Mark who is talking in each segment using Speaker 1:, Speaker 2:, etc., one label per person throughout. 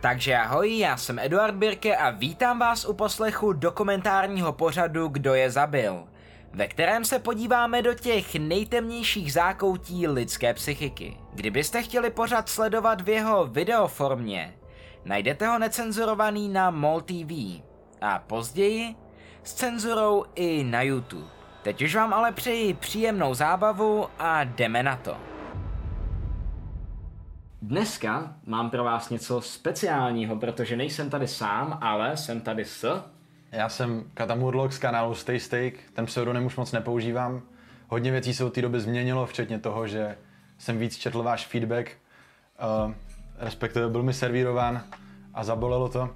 Speaker 1: Takže ahoj, já jsem Eduard Birke a vítám vás u poslechu dokumentárního pořadu Kdo je zabil, ve kterém se podíváme do těch nejtemnějších zákoutí lidské psychiky. Kdybyste chtěli pořad sledovat v jeho videoformě, najdete ho necenzurovaný na MOL TV a později s cenzurou i na YouTube. Teď už vám ale přeji příjemnou zábavu a jdeme na to. Dneska mám pro vás něco speciálního, protože nejsem tady sám, ale jsem tady s...
Speaker 2: Já jsem Katamurlok z kanálu Stay Steak, ten pseudonym už moc nepoužívám. Hodně věcí se od té doby změnilo, včetně toho, že jsem víc četl váš feedback, uh, respektive byl mi servírován a zabolelo to.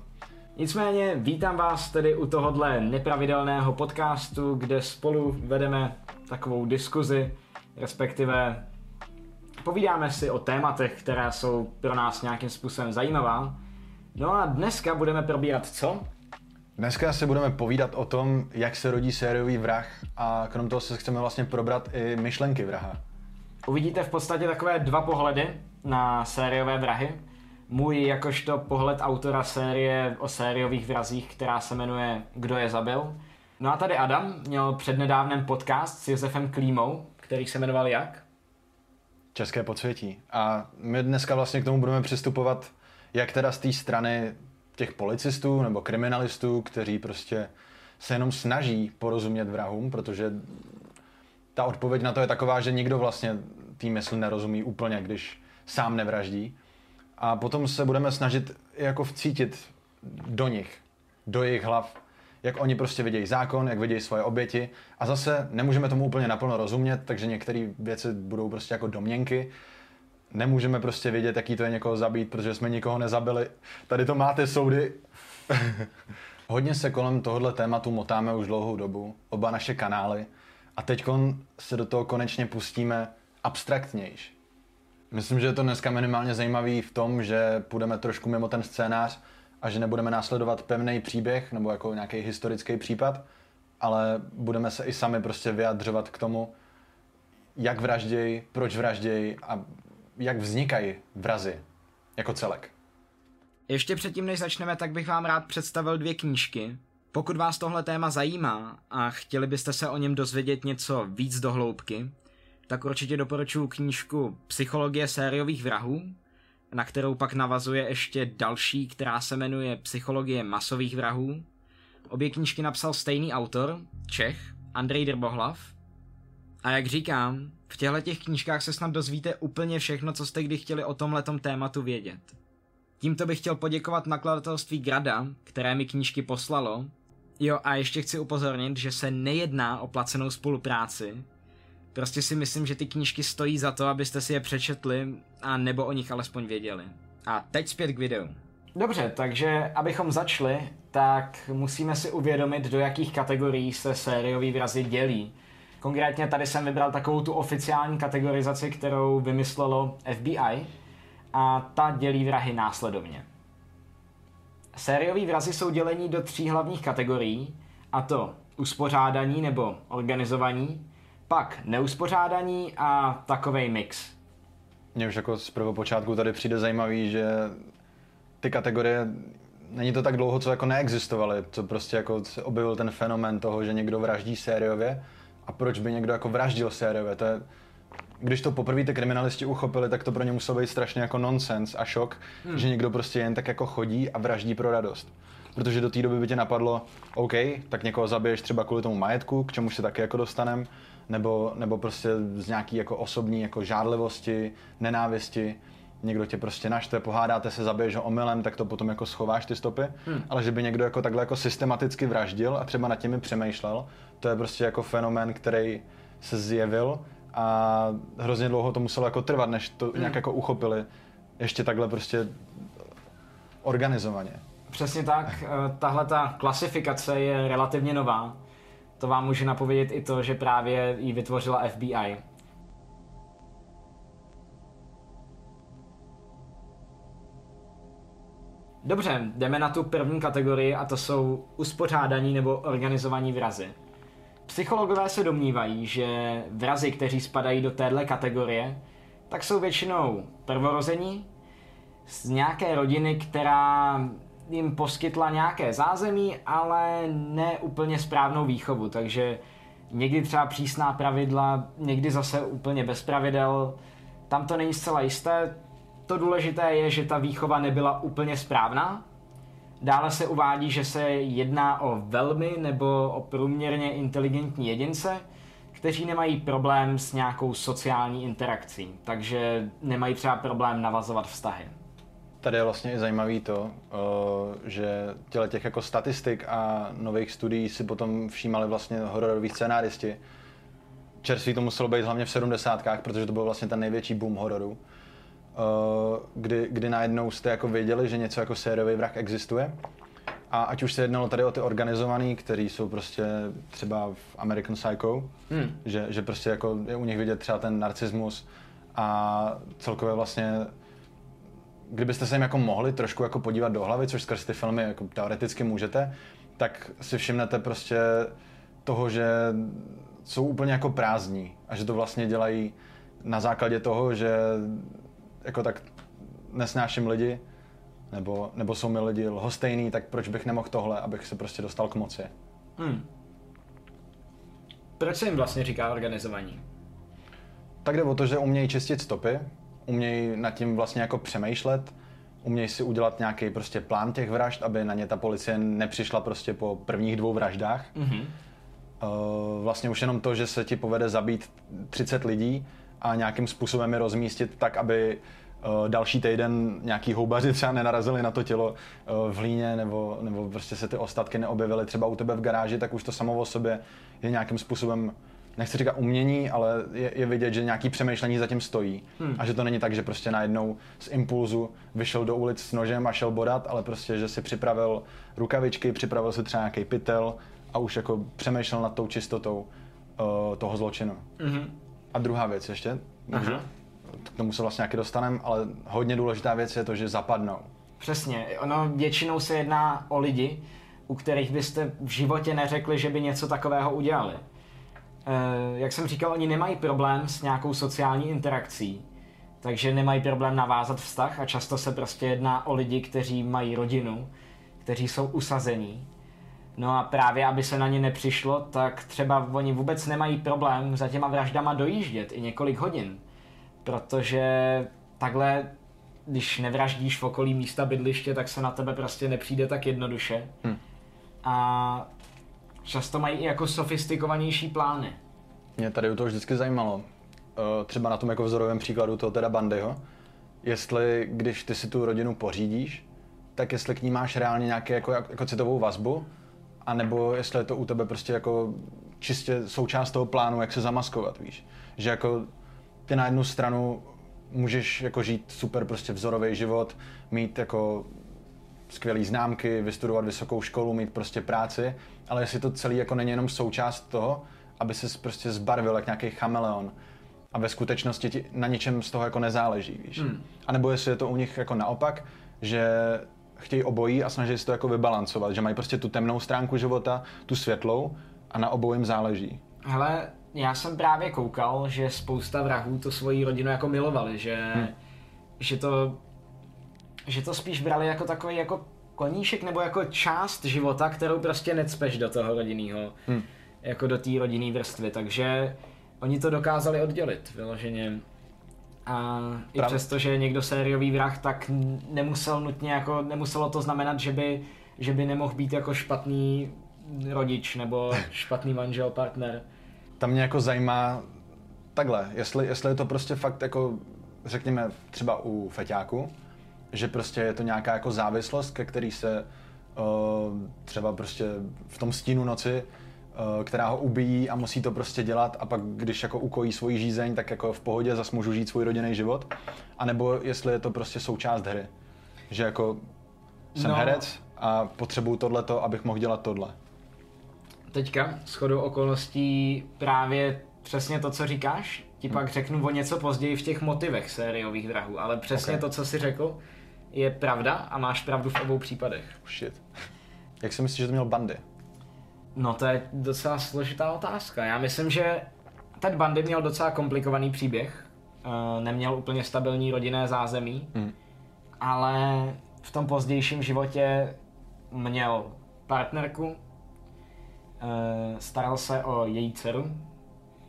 Speaker 1: Nicméně vítám vás tedy u tohohle nepravidelného podcastu, kde spolu vedeme takovou diskuzi, respektive povídáme si o tématech, která jsou pro nás nějakým způsobem zajímavá. No a dneska budeme probírat co?
Speaker 2: Dneska si budeme povídat o tom, jak se rodí sériový vrah a krom toho se chceme vlastně probrat i myšlenky vraha.
Speaker 1: Uvidíte v podstatě takové dva pohledy na sériové vrahy. Můj jakožto pohled autora série o sériových vrazích, která se jmenuje Kdo je zabil. No a tady Adam měl přednedávnem podcast s Josefem Klímou, který se jmenoval jak?
Speaker 2: České podsvětí. A my dneska vlastně k tomu budeme přistupovat jak teda z té strany těch policistů nebo kriminalistů, kteří prostě se jenom snaží porozumět vrahům, protože ta odpověď na to je taková, že nikdo vlastně tý mysl nerozumí úplně, když sám nevraždí. A potom se budeme snažit jako vcítit do nich, do jejich hlav, jak oni prostě vidějí zákon, jak vidějí svoje oběti. A zase nemůžeme tomu úplně naplno rozumět, takže některé věci budou prostě jako domněnky. Nemůžeme prostě vědět, jaký to je někoho zabít, protože jsme nikoho nezabili. Tady to máte soudy. Hodně se kolem tohohle tématu motáme už dlouhou dobu, oba naše kanály. A teď se do toho konečně pustíme abstraktnějš. Myslím, že je to dneska minimálně zajímavý v tom, že půjdeme trošku mimo ten scénář a že nebudeme následovat pevný příběh nebo jako nějaký historický případ, ale budeme se i sami prostě vyjadřovat k tomu, jak vraždějí, proč vraždějí a jak vznikají vrazy jako celek.
Speaker 1: Ještě předtím, než začneme, tak bych vám rád představil dvě knížky. Pokud vás tohle téma zajímá a chtěli byste se o něm dozvědět něco víc do hloubky, tak určitě doporučuji knížku Psychologie sériových vrahů na kterou pak navazuje ještě další, která se jmenuje Psychologie masových vrahů. Obě knížky napsal stejný autor, Čech, Andrej Drbohlav. A jak říkám, v těchto těch knížkách se snad dozvíte úplně všechno, co jste kdy chtěli o tomhletom tématu vědět. Tímto bych chtěl poděkovat nakladatelství Grada, které mi knížky poslalo. Jo, a ještě chci upozornit, že se nejedná o placenou spolupráci, Prostě si myslím, že ty knížky stojí za to, abyste si je přečetli a nebo o nich alespoň věděli. A teď zpět k videu. Dobře, takže abychom začali, tak musíme si uvědomit, do jakých kategorií se sériový vrazy dělí. Konkrétně tady jsem vybral takovou tu oficiální kategorizaci, kterou vymyslelo FBI a ta dělí vrahy následovně. Sériový vrazy jsou dělení do tří hlavních kategorií, a to uspořádaní nebo organizovaní, pak neuspořádaní a takovej mix.
Speaker 2: Mně už jako z prvopočátku tady přijde zajímavý, že ty kategorie není to tak dlouho, co jako neexistovaly, co prostě jako se objevil ten fenomen toho, že někdo vraždí sériově a proč by někdo jako vraždil sériově, to je, když to poprvé ty kriminalisti uchopili, tak to pro ně muselo být strašně jako nonsens a šok, hmm. že někdo prostě jen tak jako chodí a vraždí pro radost. Protože do té doby by tě napadlo, OK, tak někoho zabiješ třeba kvůli tomu majetku, k čemu se taky jako dostanem, nebo, nebo prostě z nějaký jako osobní jako žádlivosti, nenávisti, někdo tě prostě naštve, pohádáte se, zabiješ ho omylem, tak to potom jako schováš ty stopy, hmm. ale že by někdo jako takhle jako systematicky vraždil a třeba nad těmi přemýšlel, to je prostě jako fenomén, který se zjevil a hrozně dlouho to muselo jako trvat, než to hmm. nějak jako uchopili ještě takhle prostě organizovaně.
Speaker 1: Přesně tak, eh, tahle ta klasifikace je relativně nová to vám může napovědět i to, že právě ji vytvořila FBI. Dobře, jdeme na tu první kategorii a to jsou uspořádaní nebo organizovaní vrazy. Psychologové se domnívají, že vrazy, kteří spadají do téhle kategorie, tak jsou většinou prvorození, z nějaké rodiny, která jim poskytla nějaké zázemí, ale ne úplně správnou výchovu, takže někdy třeba přísná pravidla, někdy zase úplně bez pravidel. Tam to není zcela jisté. To důležité je, že ta výchova nebyla úplně správná. Dále se uvádí, že se jedná o velmi nebo o průměrně inteligentní jedince, kteří nemají problém s nějakou sociální interakcí, takže nemají třeba problém navazovat vztahy.
Speaker 2: Tady je vlastně i zajímavý to, že těle těch jako statistik a nových studií si potom všímali vlastně hororoví scénáristi. Čerství to muselo být hlavně v 70. protože to byl vlastně ten největší boom hororu. Kdy, kdy najednou jste jako věděli, že něco jako sériový vrah existuje. A ať už se jednalo tady o ty organizovaný, kteří jsou prostě třeba v American Psycho, hmm. že, že prostě jako je u nich vidět třeba ten narcismus a celkově vlastně kdybyste se jim jako mohli trošku jako podívat do hlavy, což skrz ty filmy jako teoreticky můžete, tak si všimnete prostě toho, že jsou úplně jako prázdní a že to vlastně dělají na základě toho, že jako tak nesnáším lidi, nebo, nebo jsou mi lidi lhostejný, tak proč bych nemohl tohle, abych se prostě dostal k moci. Hmm.
Speaker 1: Proč se jim vlastně říká organizovaní?
Speaker 2: Tak jde o to, že umějí čistit stopy, umějí nad tím vlastně jako přemýšlet, umějí si udělat nějaký prostě plán těch vražd, aby na ně ta policie nepřišla prostě po prvních dvou vraždách. Mm-hmm. Vlastně už jenom to, že se ti povede zabít 30 lidí a nějakým způsobem je rozmístit tak, aby uh, další týden nějaký houbaři třeba nenarazili na to tělo uh, v hlíně nebo, nebo prostě se ty ostatky neobjevily třeba u tebe v garáži, tak už to samo o sobě je nějakým způsobem nechci říkat umění, ale je, je vidět, že nějaký přemýšlení zatím stojí. Hmm. A že to není tak, že prostě najednou z impulzu vyšel do ulic s nožem a šel bodat, ale prostě, že si připravil rukavičky, připravil si třeba nějaký pytel a už jako přemýšlel nad tou čistotou uh, toho zločinu. Mm-hmm. A druhá věc ještě, můžu? K tomu se vlastně nějaký dostanem, ale hodně důležitá věc je to, že zapadnou.
Speaker 1: Přesně, ono většinou se jedná o lidi, u kterých byste v životě neřekli, že by něco takového udělali. Eh, jak jsem říkal, oni nemají problém s nějakou sociální interakcí, takže nemají problém navázat vztah a často se prostě jedná o lidi, kteří mají rodinu, kteří jsou usazení. No a právě, aby se na ně nepřišlo, tak třeba oni vůbec nemají problém za těma vraždama dojíždět i několik hodin. Protože takhle, když nevraždíš v okolí místa bydliště, tak se na tebe prostě nepřijde tak jednoduše. Hmm. A často mají i jako sofistikovanější plány.
Speaker 2: Mě tady u toho vždycky zajímalo, eh, třeba na tom jako vzorovém příkladu toho teda Bandyho, jestli když ty si tu rodinu pořídíš, tak jestli k ní máš reálně nějaké jako, jako citovou vazbu, anebo jestli je to u tebe prostě jako čistě součást toho plánu, jak se zamaskovat, víš. Že jako ty na jednu stranu můžeš jako žít super prostě vzorový život, mít jako skvělé známky, vystudovat vysokou školu, mít prostě práci, ale jestli to celé jako není jenom součást toho, aby se prostě zbarvil jak nějaký chameleon a ve skutečnosti ti na ničem z toho jako nezáleží, víš. Hmm. A nebo jestli je to u nich jako naopak, že chtějí obojí a snaží se to jako vybalancovat, že mají prostě tu temnou stránku života, tu světlou a na obou jim záleží.
Speaker 1: Hele, já jsem právě koukal, že spousta vrahů to svoji rodinu jako milovali, že, hmm. že to že to spíš brali jako takový jako koníšek nebo jako část života, kterou prostě necpeš do toho rodinného, hmm. jako do té rodinné vrstvy, takže oni to dokázali oddělit vyloženě. A i Prav... přesto, že je někdo sériový vrah, tak nemusel nutně jako, nemuselo to znamenat, že by, že by nemohl být jako špatný rodič nebo špatný manžel, partner.
Speaker 2: Tam mě jako zajímá takhle, jestli, jestli je to prostě fakt jako, řekněme třeba u feťáku, že prostě je to nějaká jako závislost, ke který se uh, třeba prostě v tom stínu noci, uh, která ho ubíjí a musí to prostě dělat a pak když jako ukojí svoji žízeň, tak jako v pohodě zas můžu žít svůj rodinný život. A nebo jestli je to prostě součást hry. Že jako jsem no. herec a potřebuju tohleto, abych mohl dělat tohle.
Speaker 1: Teďka, shodou okolností, právě přesně to, co říkáš, ti hmm. pak řeknu o něco později v těch motivech sériových drahů, ale přesně okay. to, co jsi řekl, je pravda a máš pravdu v obou případech.
Speaker 2: Shit. Jak si myslíš, že to měl Bandy?
Speaker 1: No to je docela složitá otázka. Já myslím, že ten Bandy měl docela komplikovaný příběh. Uh, neměl úplně stabilní rodinné zázemí. Hmm. ale v tom pozdějším životě měl partnerku, eh, staral se o její dceru,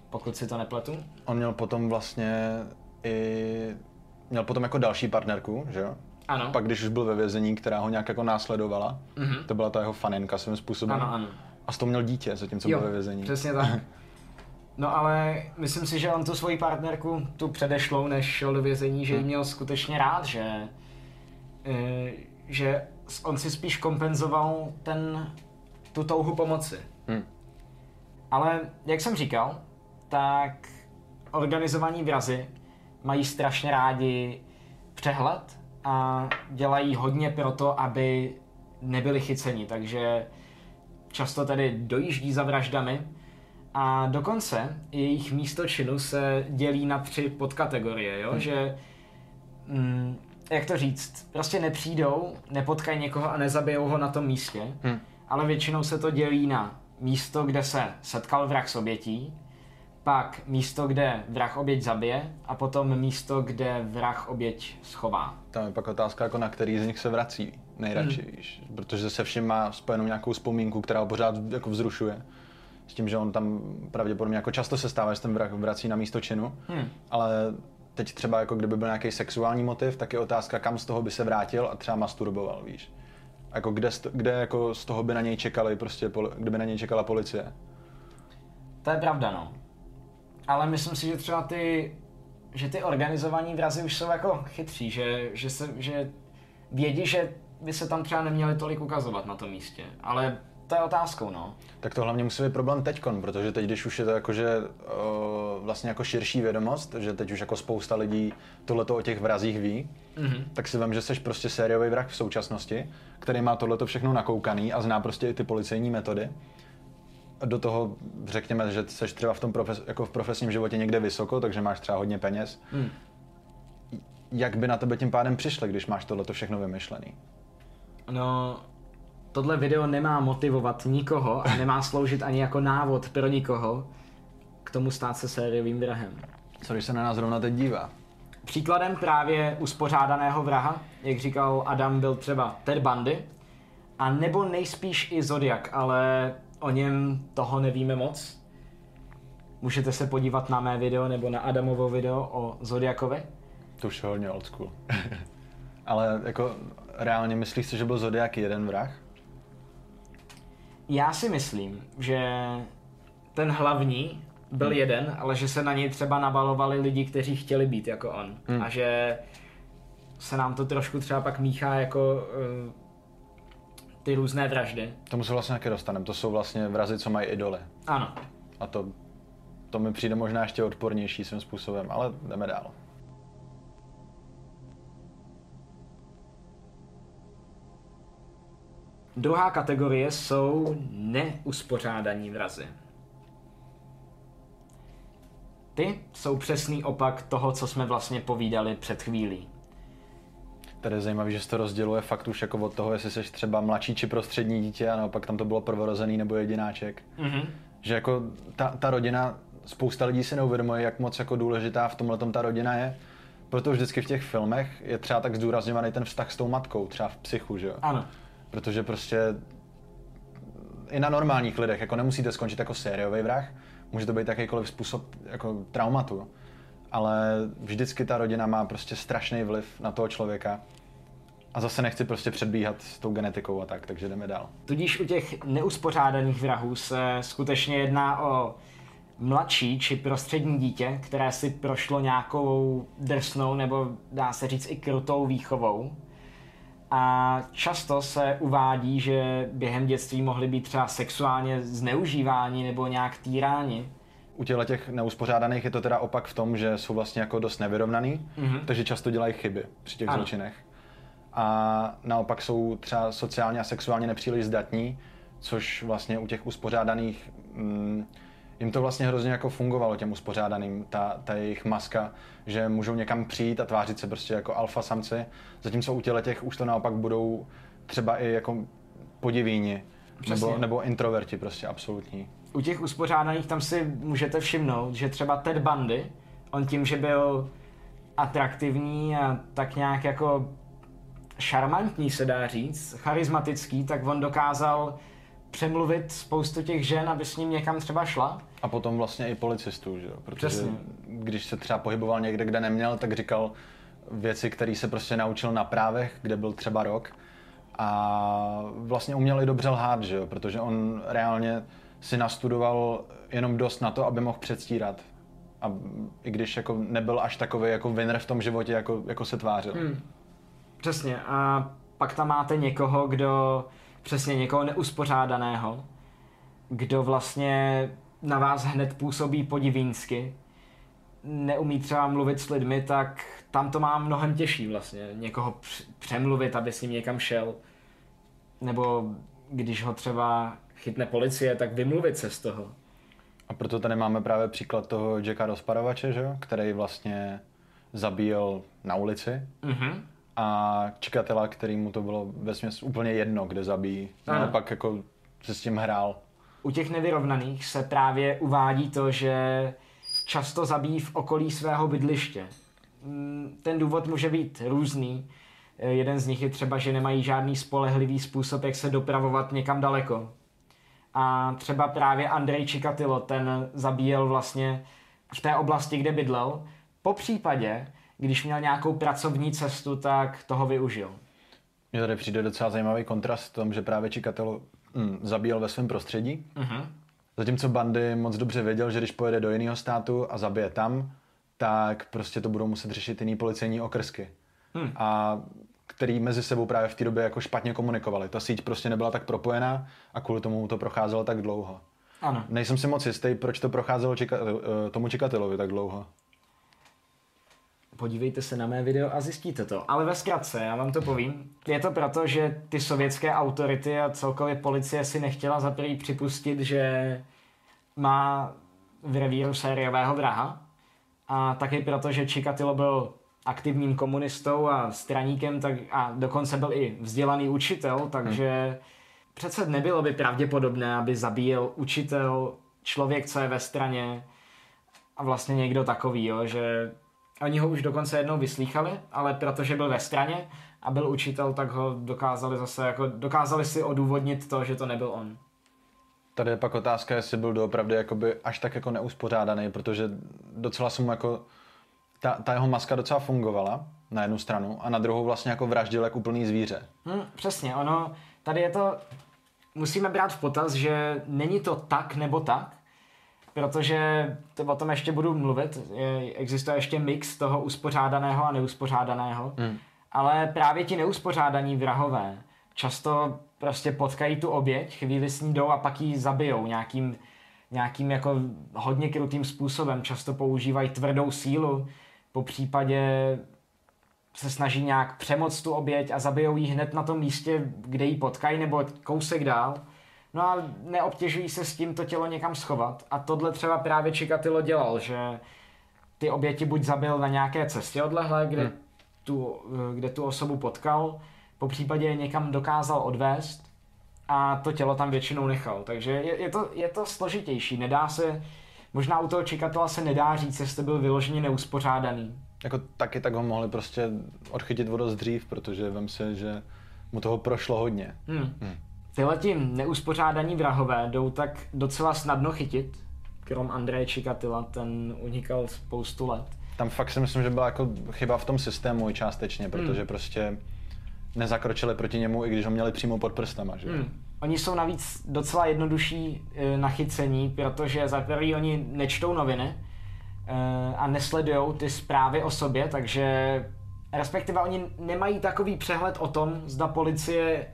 Speaker 1: pokud si to nepletu.
Speaker 2: On měl potom vlastně i... Měl potom jako další partnerku, že jo?
Speaker 1: Ano.
Speaker 2: Pak když už byl ve vězení, která ho nějak jako následovala,
Speaker 1: Mhm.
Speaker 2: to byla ta jeho faninka svým způsobem.
Speaker 1: Ano, ano.
Speaker 2: A s tou měl dítě, zatímco
Speaker 1: Jo,
Speaker 2: byl ve vězení.
Speaker 1: přesně tak. No ale myslím si, že on tu svoji partnerku, tu předešlou, než šel do vězení, že ji
Speaker 2: Hmm.
Speaker 1: měl skutečně rád, že, eh, že on si spíš kompenzoval ten, tu touhu pomoci.
Speaker 2: Hm.
Speaker 1: Ale jak jsem říkal, tak organizovaní vrazy mají strašně rádi přehled a dělají hodně pro to, aby nebyli chyceni, takže často tedy dojíždí za vraždami a dokonce jejich místo činu se dělí na tři podkategorie, jo? že mm, jak to říct, prostě nepřijdou, nepotkají někoho a nezabijou ho na tom místě,
Speaker 2: Hm.
Speaker 1: ale většinou se to dělí na místo, kde se setkal vrah s obětí, pak místo, kde vrah oběť zabije a potom místo, kde vrah oběť schová.
Speaker 2: Tam je pak otázka, jako na který z nich se vrací nejradši,
Speaker 1: Hmm.
Speaker 2: víš? Protože se vším má spojenou nějakou vzpomínku, která ho pořád jako vzrušuje. S tím, že on tam pravděpodobně jako často se stává, že se ten vrah vrací na místo činu,
Speaker 1: Hmm.
Speaker 2: ale teď třeba jako kdyby byl nějaký sexuální motiv, tak je otázka, kam z toho by se vrátil a třeba masturboval, víš? Jako kde, kde jako z toho by na něj čekali, prostě, kdyby na něj čekala policie.
Speaker 1: To je pravda, no. Ale myslím si, že třeba ty, že ty organizovaní vrazy už jsou jako chytří, že, že, se, že vědí, že by se tam třeba neměli tolik ukazovat na tom místě. Ale to je otázkou, no.
Speaker 2: Tak to hlavně musí být problém teďkon, protože teď, když už je to jakože o, vlastně jako širší vědomost, že teď už jako spousta lidí tohleto o těch vrazích ví,
Speaker 1: Mhm.
Speaker 2: tak si vím, že jsi prostě sériový vrah v současnosti, který má tohleto všechno nakoukaný a zná prostě i ty policejní metody. Do toho řekněme, že jsi třeba v tom profes, jako v profesním životě někde vysoko, takže máš třeba hodně peněz.
Speaker 1: Hmm.
Speaker 2: Jak by na tebe tím pádem přišli, když máš tohleto všechno vymyšlený?
Speaker 1: No, tohle video nemá motivovat nikoho a nemá sloužit ani jako návod pro nikoho k tomu stát se sériovým vrahem.
Speaker 2: Co když se na nás zrovna teď dívá?
Speaker 1: Příkladem právě uspořádaného vraha, jak říkal Adam, byl třeba Ted Bundy, a nebo nejspíš i Zodiak, ale o něm toho nevíme moc. Můžete se podívat na mé video nebo na Adamovo video o Zodiakovi.
Speaker 2: To už je hodně old school. Ale jako reálně myslíš si, že byl Zodiak jeden vrah?
Speaker 1: Já si myslím, že ten hlavní byl jeden, ale že se na něj třeba nabalovali lidi, kteří chtěli být jako on.
Speaker 2: Hmm.
Speaker 1: A že se nám to trošku třeba pak míchá jako uh, ty různé vraždy.
Speaker 2: Tomu se vlastně taky dostaneme. To jsou vlastně vrazy, co mají idoly.
Speaker 1: Ano.
Speaker 2: A to, to mi přijde možná ještě odpornější svým způsobem, ale jdeme dál.
Speaker 1: Druhá kategorie jsou neuspořádaní vrazy. Ty jsou přesný opak toho, co jsme vlastně povídali před chvílí.
Speaker 2: Tady je zajímavé, že se to rozděluje fakt už jako od toho, jestli jsi třeba mladší či prostřední dítě a naopak tam to bylo prvorozený nebo jedináček.
Speaker 1: Mhm.
Speaker 2: Že jako ta, ta rodina, spousta lidí si neuvědomuje, jak moc jako důležitá v tomhle ta rodina je. Proto vždycky v těch filmech je třeba tak zdůrazňovaný ten vztah s tou matkou, třeba v psychu, že jo?
Speaker 1: Ano.
Speaker 2: Protože prostě i na normálních lidech, jako nemusíte skončit jako sériový vrah, může to být jakýkoliv způsob jako traumatu, ale vždycky ta rodina má prostě strašný vliv na toho člověka. A zase nechci prostě předbíhat s tou genetikou a tak, takže jdeme dál.
Speaker 1: Tudíž u těch neuspořádaných vrahů se skutečně jedná o mladší či prostřední dítě, které si prošlo nějakou drsnou nebo dá se říct i krutou výchovou. A často se uvádí, že během dětství mohli být třeba sexuálně zneužíváni nebo nějak týráni.
Speaker 2: U těchto těch neuspořádaných je to teda opak v tom, že jsou vlastně jako dost nevyrovnaný,
Speaker 1: Mhm.
Speaker 2: takže často dělají chyby při těch
Speaker 1: Ano.
Speaker 2: zločinech. A naopak jsou třeba sociálně a sexuálně nepříliš zdatní, což vlastně u těch uspořádaných mm, jim to vlastně hrozně jako fungovalo těm uspořádaným, ta, ta jejich maska, že můžou někam přijít a tvářit se prostě jako alfa samci, zatímco u těle těch už to naopak budou třeba i jako podivíni,
Speaker 1: Přesně.
Speaker 2: nebo, nebo introverti prostě absolutní.
Speaker 1: U těch uspořádaných tam si můžete všimnout, že třeba Ted Bundy, on tím, že byl atraktivní a tak nějak jako šarmantní, se dá říct, charismatický, tak on dokázal přemluvit spoustu těch žen, aby s ním někam třeba šla.
Speaker 2: A potom vlastně i policistů, že jo? Protože
Speaker 1: Přesně.
Speaker 2: když se třeba pohyboval někde, kde neměl, tak říkal věci, které se prostě naučil na právech, kde byl třeba rok. A vlastně uměl i dobře lhát, že jo? Protože on reálně si nastudoval jenom dost na to, aby mohl předstírat. A i když jako nebyl až takový jako winner v tom životě, jako, jako se tvářil.
Speaker 1: Hmm. Přesně. A pak tam máte někoho, kdo přesně někoho neuspořádaného, kdo vlastně na vás hned působí podivínsky, neumí třeba mluvit s lidmi, tak tam to má mnohem těžší vlastně. Někoho přemluvit, aby s ním někam šel. Nebo když ho třeba chytne policie, tak vymluvit se z toho.
Speaker 2: A proto tady máme právě příklad toho Jacka rozparovače, že jo? který vlastně zabíjel na ulici.
Speaker 1: Mm-hmm.
Speaker 2: A Čikatela, který mu to bylo ve úplně jedno, kde zabíjí. A pak jako se s tím hrál.
Speaker 1: U těch nevyrovnaných se právě uvádí to, že často zabíjí v okolí svého bydliště. Mm, ten důvod může být různý. Jeden z nich je třeba, že nemají žádný spolehlivý způsob, jak se dopravovat někam daleko. A třeba právě Andrej Čikatilo, ten zabíjel vlastně v té oblasti, kde bydlel. Po případě, když měl nějakou pracovní cestu, tak toho využil.
Speaker 2: Mně tady přijde docela zajímavý kontrast v tom, že právě Čikatilo hm, zabíjel ve svém prostředí,
Speaker 1: uh-huh.
Speaker 2: zatímco Bandy moc dobře věděl, že když pojede do jiného státu a zabije tam, tak prostě to budou muset řešit jiný policejní okrsky.
Speaker 1: Hmm.
Speaker 2: A který mezi sebou právě v té době jako špatně komunikovali. Ta síť prostě nebyla tak propojená a kvůli tomu to procházelo tak dlouho.
Speaker 1: Ano.
Speaker 2: Nejsem si moc jistý, proč to procházelo čika, eh, tomu Čikatilovi tak dlouho.
Speaker 1: Podívejte se na mé video a zjistíte to. Ale ve zkratce, já vám to povím. Je to proto, že ty sovětské autority a celkově policie si nechtěla za prvý připustit, že má v revíru sériového vraha. A taky proto, že Čikatilo byl aktivním komunistou a straníkem tak, a dokonce byl i vzdělaný učitel, takže hmm. přece nebylo by pravděpodobné, aby zabíjel učitel, člověk, co je ve straně a vlastně někdo takový, jo, že oni ho už dokonce jednou vyslýchali, ale protože byl ve straně a byl učitel, tak ho dokázali zase, jako dokázali si odůvodnit to, že to nebyl on.
Speaker 2: Tady je pak otázka, jestli byl doopravdy jakoby až tak jako neuspořádaný, protože docela jsem jako ta, ta jeho maska docela fungovala na jednu stranu a na druhou vlastně jako vraždil jako úplný zvíře.
Speaker 1: Hmm, přesně, ono, tady je to, musíme brát v potaz, že není to tak nebo tak, protože to o tom ještě budu mluvit, je, existuje ještě mix toho uspořádaného a neuspořádaného,
Speaker 2: hmm.
Speaker 1: ale právě ti neuspořádaní vrahové často prostě potkají tu oběť, chvíli s ní jdou a pak ji zabijou nějakým, nějakým jako hodně krutým způsobem. Často používají tvrdou sílu, po případě se snaží nějak přemoct tu oběť a zabijou ji hned na tom místě, kde ji potkají, nebo kousek dál. No a neobtěžují se s tím to tělo někam schovat. A tohle třeba právě Čikatilo dělal, že ty oběti buď zabil na nějaké cestě odlehlé, kde, hmm. tu, kde tu osobu potkal, po případě je někam dokázal odvést a to tělo tam většinou nechal. Takže je, je, to, je to složitější. Nedá se Možná u toho čekatela se nedá říct, jestli byl vyloženě neuspořádaný.
Speaker 2: Jako taky tak ho mohli prostě odchytit dost dřív, protože vím si, že mu toho prošlo hodně.
Speaker 1: Hmm. Hmm. Tyhle tím neuspořádaní vrahové jdou tak docela snadno chytit, krom Andreje Čikatila, ten unikal spoustu let.
Speaker 2: Tam fakt si myslím, že byla jako chyba v tom systému i částečně, protože hmm. prostě nezakročili proti němu, i když ho měli přímo pod prstama. Že? Hmm.
Speaker 1: Oni jsou navíc docela jednodušší e, na chycení, protože za prvý oni nečtou noviny e, a nesledují ty zprávy o sobě, takže respektive oni nemají takový přehled o tom, zda policie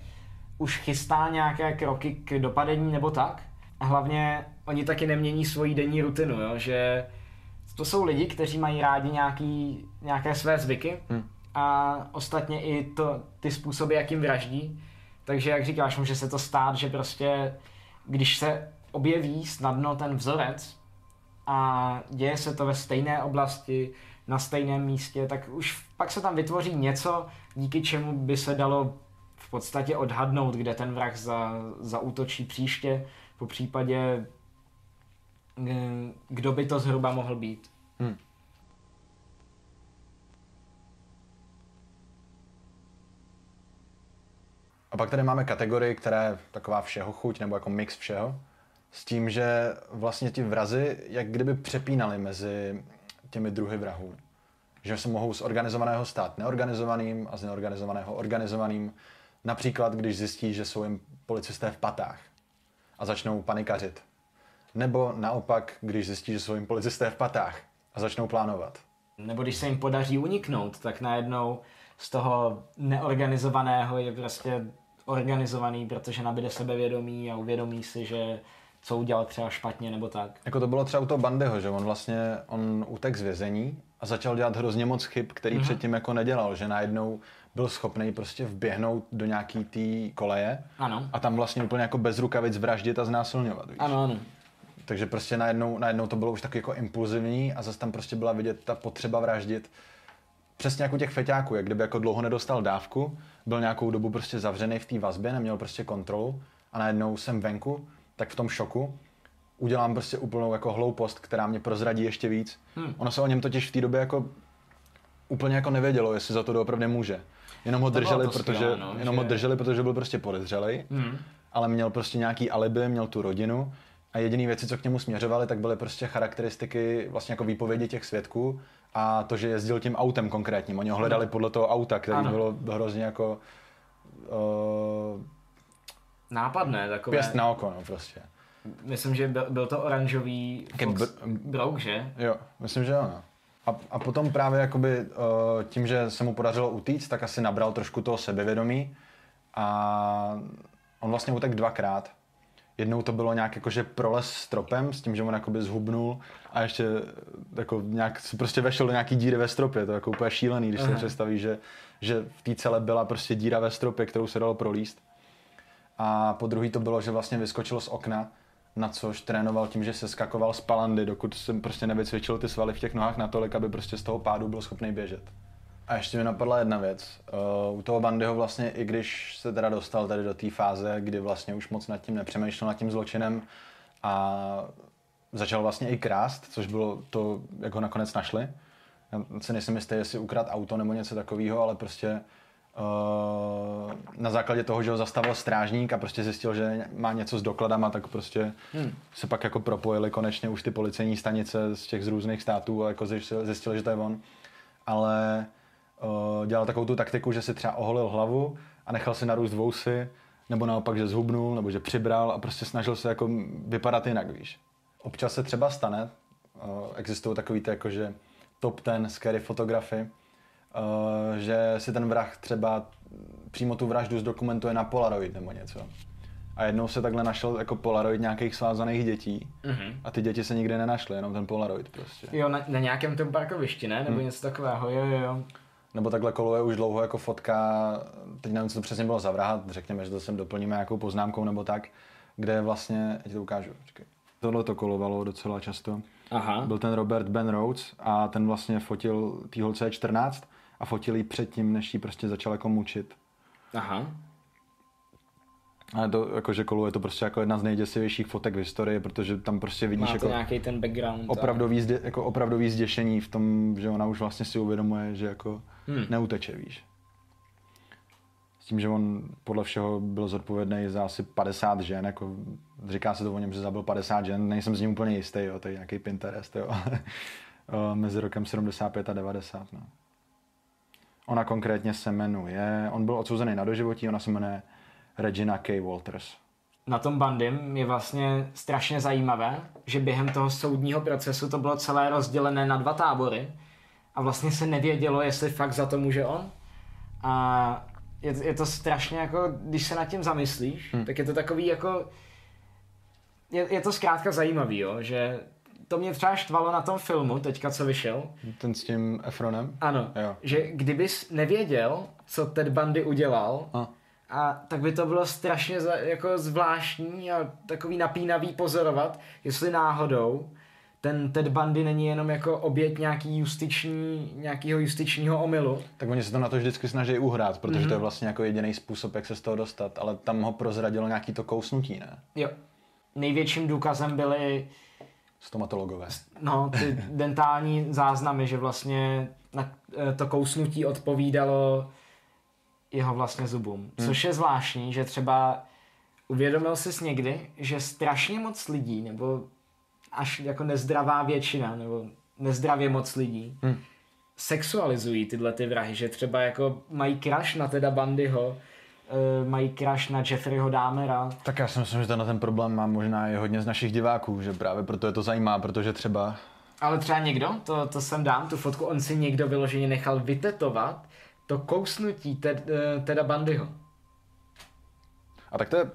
Speaker 1: už chystá nějaké kroky k dopadení nebo tak. A hlavně oni taky nemění svoji denní rutinu, jo? že to jsou lidi, kteří mají rádi nějaký, nějaké své zvyky hmm. a ostatně i to, ty způsoby, jakým vraždí. Takže jak říkáš, může se to stát, že prostě když se objeví snadno ten vzorec a děje se to ve stejné oblasti, na stejném místě, tak už pak se tam vytvoří něco, díky čemu by se dalo v podstatě odhadnout, kde ten vrah za, zaútočí příště, po případě eh, kdo by to zhruba mohl být.
Speaker 2: A pak tady máme kategorii, která je taková všeho chuť, nebo jako mix všeho, s tím, že vlastně ti vrazy jak kdyby přepínali mezi těmi druhy vrahů. Že se mohou z organizovaného stát neorganizovaným a z neorganizovaného organizovaným. Například, když zjistí, že jsou jim policisté v patách a začnou panikařit. Nebo naopak, když zjistí, že jsou jim policisté v patách a začnou plánovat.
Speaker 1: Nebo když se jim podaří uniknout, tak najednou z toho neorganizovaného je prostě organizovaný, protože nabide sebevědomí a uvědomí si, že co udělal třeba špatně nebo tak.
Speaker 2: Jako to bylo třeba u toho Bandyho, že on vlastně, on utek z vězení a začal dělat hrozně moc chyb, který mm-hmm. předtím jako nedělal, že najednou byl schopný prostě vběhnout do nějaký té koleje
Speaker 1: ano.
Speaker 2: a tam vlastně úplně jako bez rukavic vraždit a znásilňovat. Víš?
Speaker 1: Ano, ano.
Speaker 2: Takže prostě najednou, najednou to bylo už taky jako impulzivní a zase tam prostě byla vidět ta potřeba vraždit. Přesně jako těch feťáků, jak kdyby jako dlouho nedostal dávku, byl nějakou dobu prostě zavřený v té vazbě, neměl prostě kontrolu a najednou jsem venku, tak v tom šoku udělám prostě úplnou jako hloupost, která mě prozradí ještě víc. Hmm. Ono se o něm totiž v té době jako úplně jako nevědělo, jestli za to doopravdy může. Jenom ho
Speaker 1: To
Speaker 2: drželi,
Speaker 1: to
Speaker 2: protože,
Speaker 1: skvělé, no,
Speaker 2: jenom
Speaker 1: že-
Speaker 2: ho drželi, protože byl prostě podezřelej,
Speaker 1: Hmm.
Speaker 2: ale měl prostě nějaký alibi, měl tu rodinu a jediné věci, co k němu směřovaly, tak byly prostě charakteristiky vlastně jako výpovědi těch svědků a to, že jezdil tím autem konkrétním. Oni ho hledali podle toho auta, který
Speaker 1: Ano.
Speaker 2: bylo hrozně jako uh,
Speaker 1: Nápadné takové.
Speaker 2: pěst na oko, no prostě.
Speaker 1: Myslím, že byl, byl to oranžový Fox
Speaker 2: br-
Speaker 1: Brouk, že?
Speaker 2: Jo, myslím, že jo. no. A, a potom právě jakoby uh, tím, že se mu podařilo utíct, tak asi nabral trošku toho sebevědomí a on vlastně utek dvakrát. Jednou to bylo nějak jakože proles stropem s tím, že on jakoby zhubnul a ještě jako nějak si prostě vešel do nějaký díry ve stropě. To je jako úplně šílený, když si
Speaker 1: Aha.
Speaker 2: představíš, že, že v té celé byla prostě díra ve stropě, kterou se dalo prolíst. A po druhý to bylo, že vlastně vyskočil z okna, na což trénoval tím, že se skakoval z palandy, dokud jsem prostě nevycvičil ty svaly v těch nohách natolik, aby prostě z toho pádu byl schopný běžet. A ještě mi napadla jedna věc. Uh, u toho Bandyho vlastně, i když se teda dostal tady do té fáze, kdy vlastně už moc nad tím nepřemýšlel, nad tím zločinem a začal vlastně i krást, což bylo to, jak ho nakonec našli. Já si nejsem jistý, jestli ukrad auto nebo něco takového, ale prostě uh, na základě toho, že ho zastavil strážník a prostě zjistil, že má něco s dokladama, tak prostě hmm. se pak jako propojili konečně už ty policejní stanice z těch z různých států a jako zjistili, zjistili že to je on. Ale dělal takovou tu taktiku, že si třeba oholil hlavu a nechal si narůst vousy, nebo naopak, že zhubnul, nebo že přibral a prostě snažil se jako vypadat jinak, víš. Občas se třeba stane, uh, existují takový ty jakože top ten scary fotografy, uh, že si ten vrah třeba přímo tu vraždu zdokumentuje na Polaroid nebo něco. A jednou se takhle našel jako Polaroid nějakých svázaných dětí
Speaker 1: Mhm.
Speaker 2: a ty děti se nikdy nenašly, jenom ten Polaroid prostě.
Speaker 1: Jo, na, na nějakém tom parkovišti, ne? Nebo
Speaker 2: Hmm.
Speaker 1: něco takového, jo, jo, jo.
Speaker 2: Nebo takhle koluje už dlouho jako fotka, teď nevím, co to přesně bylo za vraha, řekněme, že to sem doplníme nějakou poznámkou nebo tak, kde vlastně, já ti to ukážu, počkej. Tohle to kolovalo docela často.
Speaker 1: Aha.
Speaker 2: Byl ten Robert Ben Rhodes a ten vlastně fotil tý holce 14 a fotil ji předtím, než ji prostě začal jako mučit.
Speaker 1: Aha.
Speaker 2: Ale to jakože koluje to prostě jako jedna z nejděsivějších fotek v historii, protože tam prostě vidíš
Speaker 1: Má to
Speaker 2: jako
Speaker 1: nějaký ten background. a-
Speaker 2: opravdový, zdě, jako opravdový zděšení v tom, že ona už vlastně si uvědomuje, že jako
Speaker 1: Hmm.
Speaker 2: neuteče, víš. S tím, že on podle všeho byl zodpovědný za asi 50 žen, jako říká se to o něm, že zabil 50 žen, nejsem s ním úplně jistý, jo, to je nějaký Pinterest, jo, ale eh, mezi rokem 75 a 90, no. Ona konkrétně se jmenuje, on byl odsouzený na doživotí, ona se jmenuje Regina K. Walters.
Speaker 1: Na tom bandym je vlastně strašně zajímavé, že během toho soudního procesu to bylo celé rozdělené na dva tábory a vlastně se nevědělo, jestli fakt za to může on. A je, je to strašně jako, když se nad tím zamyslíš, hmm. tak je to takový jako, je, je to zkrátka zajímavý, jo, že to mě třeba štvalo na tom filmu, teďka co vyšel,
Speaker 2: Ten s tím Efronem?
Speaker 1: ano,
Speaker 2: Jo.
Speaker 1: že kdybys nevěděl, co Ted Bundy udělal,
Speaker 2: A.
Speaker 1: a tak by to bylo strašně za, jako zvláštní a takový napínavý pozorovat, jestli náhodou ten Ted Bundy není jenom jako oběť nějaký justiční, nějakého justičního omylu.
Speaker 2: Tak oni se to na to vždycky snaží uhrát, protože
Speaker 1: Mhm.
Speaker 2: mm-hmm. to je vlastně jako jediný způsob, jak se z toho dostat, ale tam ho prozradilo nějaký to kousnutí, ne?
Speaker 1: Jo. Největším důkazem byly
Speaker 2: Stomatologové.
Speaker 1: no, ty dentální záznamy, že vlastně na eh, to kousnutí odpovídalo jeho vlastně zubům. Hmm. Což je zvláštní, že třeba uvědomil jsi někdy, že strašně moc lidí, nebo až jako nezdravá většina, nebo nezdravě moc lidí, hmm. sexualizují tyhle ty vrahy, že třeba jako mají crush na teda Bandyho, uh, mají crush na Jeffreyho Dahmera.
Speaker 2: Tak já si myslím, že tenhle ten problém má možná i hodně z našich diváků, že právě proto je to zajímá, protože třeba...
Speaker 1: Ale třeba někdo, to, to jsem dám, tu fotku, on si někdo vyloženě nechal vytetovat to kousnutí ted, uh, teda Bandyho.
Speaker 2: A tak to je,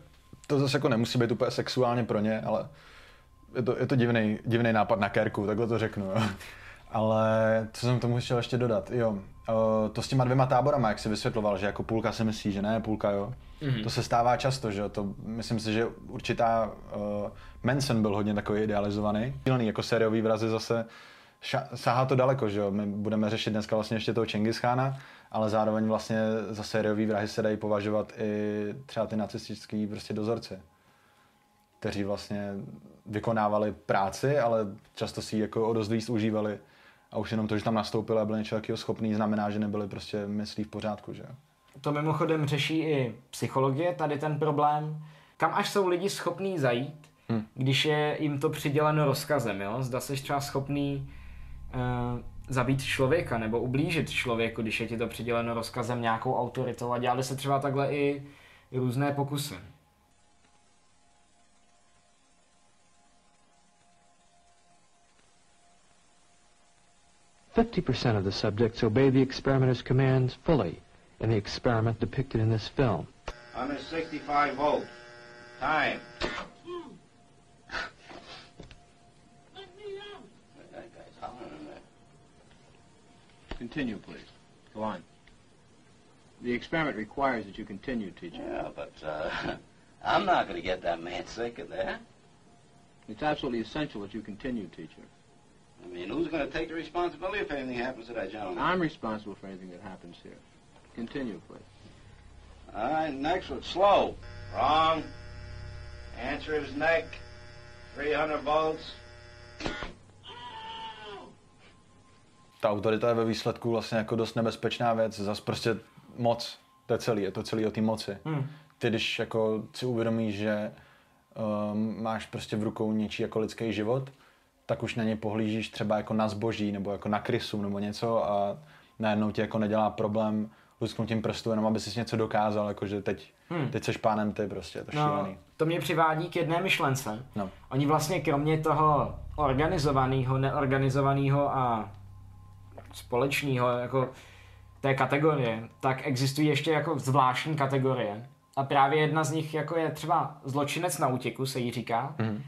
Speaker 2: to zase jako nemusí být úplně sexuálně pro ně, ale je to, je to divný, divný nápad na kérku, takhle to řeknu. Jo. Ale co jsem k tomu chtěl ještě dodat, jo, to s těma dvěma táborama, jak si vysvětloval, že jako půlka si myslí, že ne, půlka jo. Mm-hmm. To se stává často, že jo, to myslím si, že určitá, uh, Manson byl hodně takový idealizovaný. Silný, jako sériový vrazy zase ša- sahá to daleko, že jo, my budeme řešit dneska vlastně ještě toho Čengischána, ale zároveň vlastně za sériový vrahy se dají považovat i třeba ty nacistický prostě dozorci, kteří vlastně vykonávali práci, ale často si ji jako o dost víc užívali a už jenom to, že tam nastoupili a byli něčeho takového schopný, znamená, že nebyli prostě myslí v pořádku, že
Speaker 1: To mimochodem řeší i psychologie, tady ten problém. Kam až jsou lidi schopní zajít, hmm. když je jim to přiděleno rozkazem, jo? Zda jsi třeba schopný uh, zabít člověka nebo ublížit člověku, když je ti to přiděleno rozkazem nějakou autoritou a dělali se třeba takhle i různé pokusy. 50% of the subjects obey the experimenter's commands fully in the experiment depicted in this film. 165 volts. Time. Continue, please. Go on. The experiment requires that you continue, teacher.
Speaker 3: Yeah, but uh, I'm not going to get that man sick in there.
Speaker 1: It's absolutely essential that you continue, teacher.
Speaker 3: I mean, who's going to take the responsibility if anything happens to that gentleman?
Speaker 1: I'm responsible for anything that happens here. Continue, please.
Speaker 3: All right, next one. Slow. Wrong. Answer is neck. 300 volts.
Speaker 2: Ta autorita je ve výsledku vlastně jako dost nebezpečná věc. Zas prostě moc. To je celý, je to celý o té moci. Hmm. Ty, když jako si uvědomíš, že um, máš prostě v rukou něčí jako lidský život, tak už na ně pohlížíš třeba jako na zboží nebo jako na krysu nebo něco a najednou ti jako nedělá problém lusknutím prstu, jenom aby si něco dokázal, jakože teď, hmm. teď seš pánem ty prostě, to no, šílený.
Speaker 1: To mě přivádí k jedné myšlence. No. Oni vlastně kromě toho organizovaného, neorganizovaného a společného jako té kategorie, tak existují ještě jako zvláštní kategorie. A právě jedna z nich jako je třeba zločinec na útěku, se jí říká. Hmm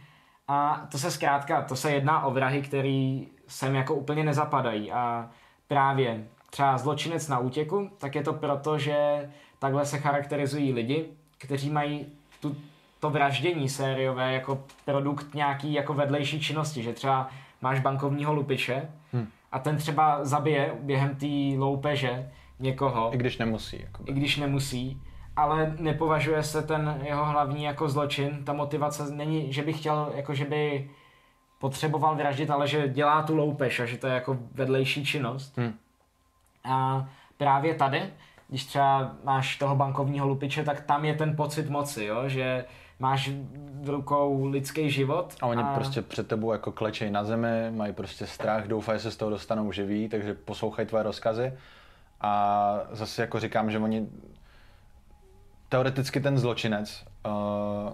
Speaker 1: a to se zkrátka, to se jedná o vrahy, který sem jako úplně nezapadají a právě třeba zločinec na útěku, tak je to proto, že takhle se charakterizují lidi, kteří mají tu, to vraždění sériové jako produkt nějaký jako vedlejší činnosti, že třeba máš bankovního lupiče hmm. a ten třeba zabije během té loupeže někoho.
Speaker 2: I když nemusí.
Speaker 1: Jakoby. I když nemusí ale nepovažuje se ten jeho hlavní jako zločin. Ta motivace není, že by chtěl, jako že by potřeboval vraždit, ale že dělá tu loupež a že to je jako vedlejší činnost. Hmm. A právě tady, když třeba máš toho bankovního lupiče, tak tam je ten pocit moci, jo? že máš v rukou lidský život.
Speaker 2: A oni a... prostě před tebou jako klečej na zemi, mají prostě strach, doufají, že se z toho dostanou živí, takže poslouchají tvoje rozkazy. A zase jako říkám, že oni teoreticky ten zločinec uh,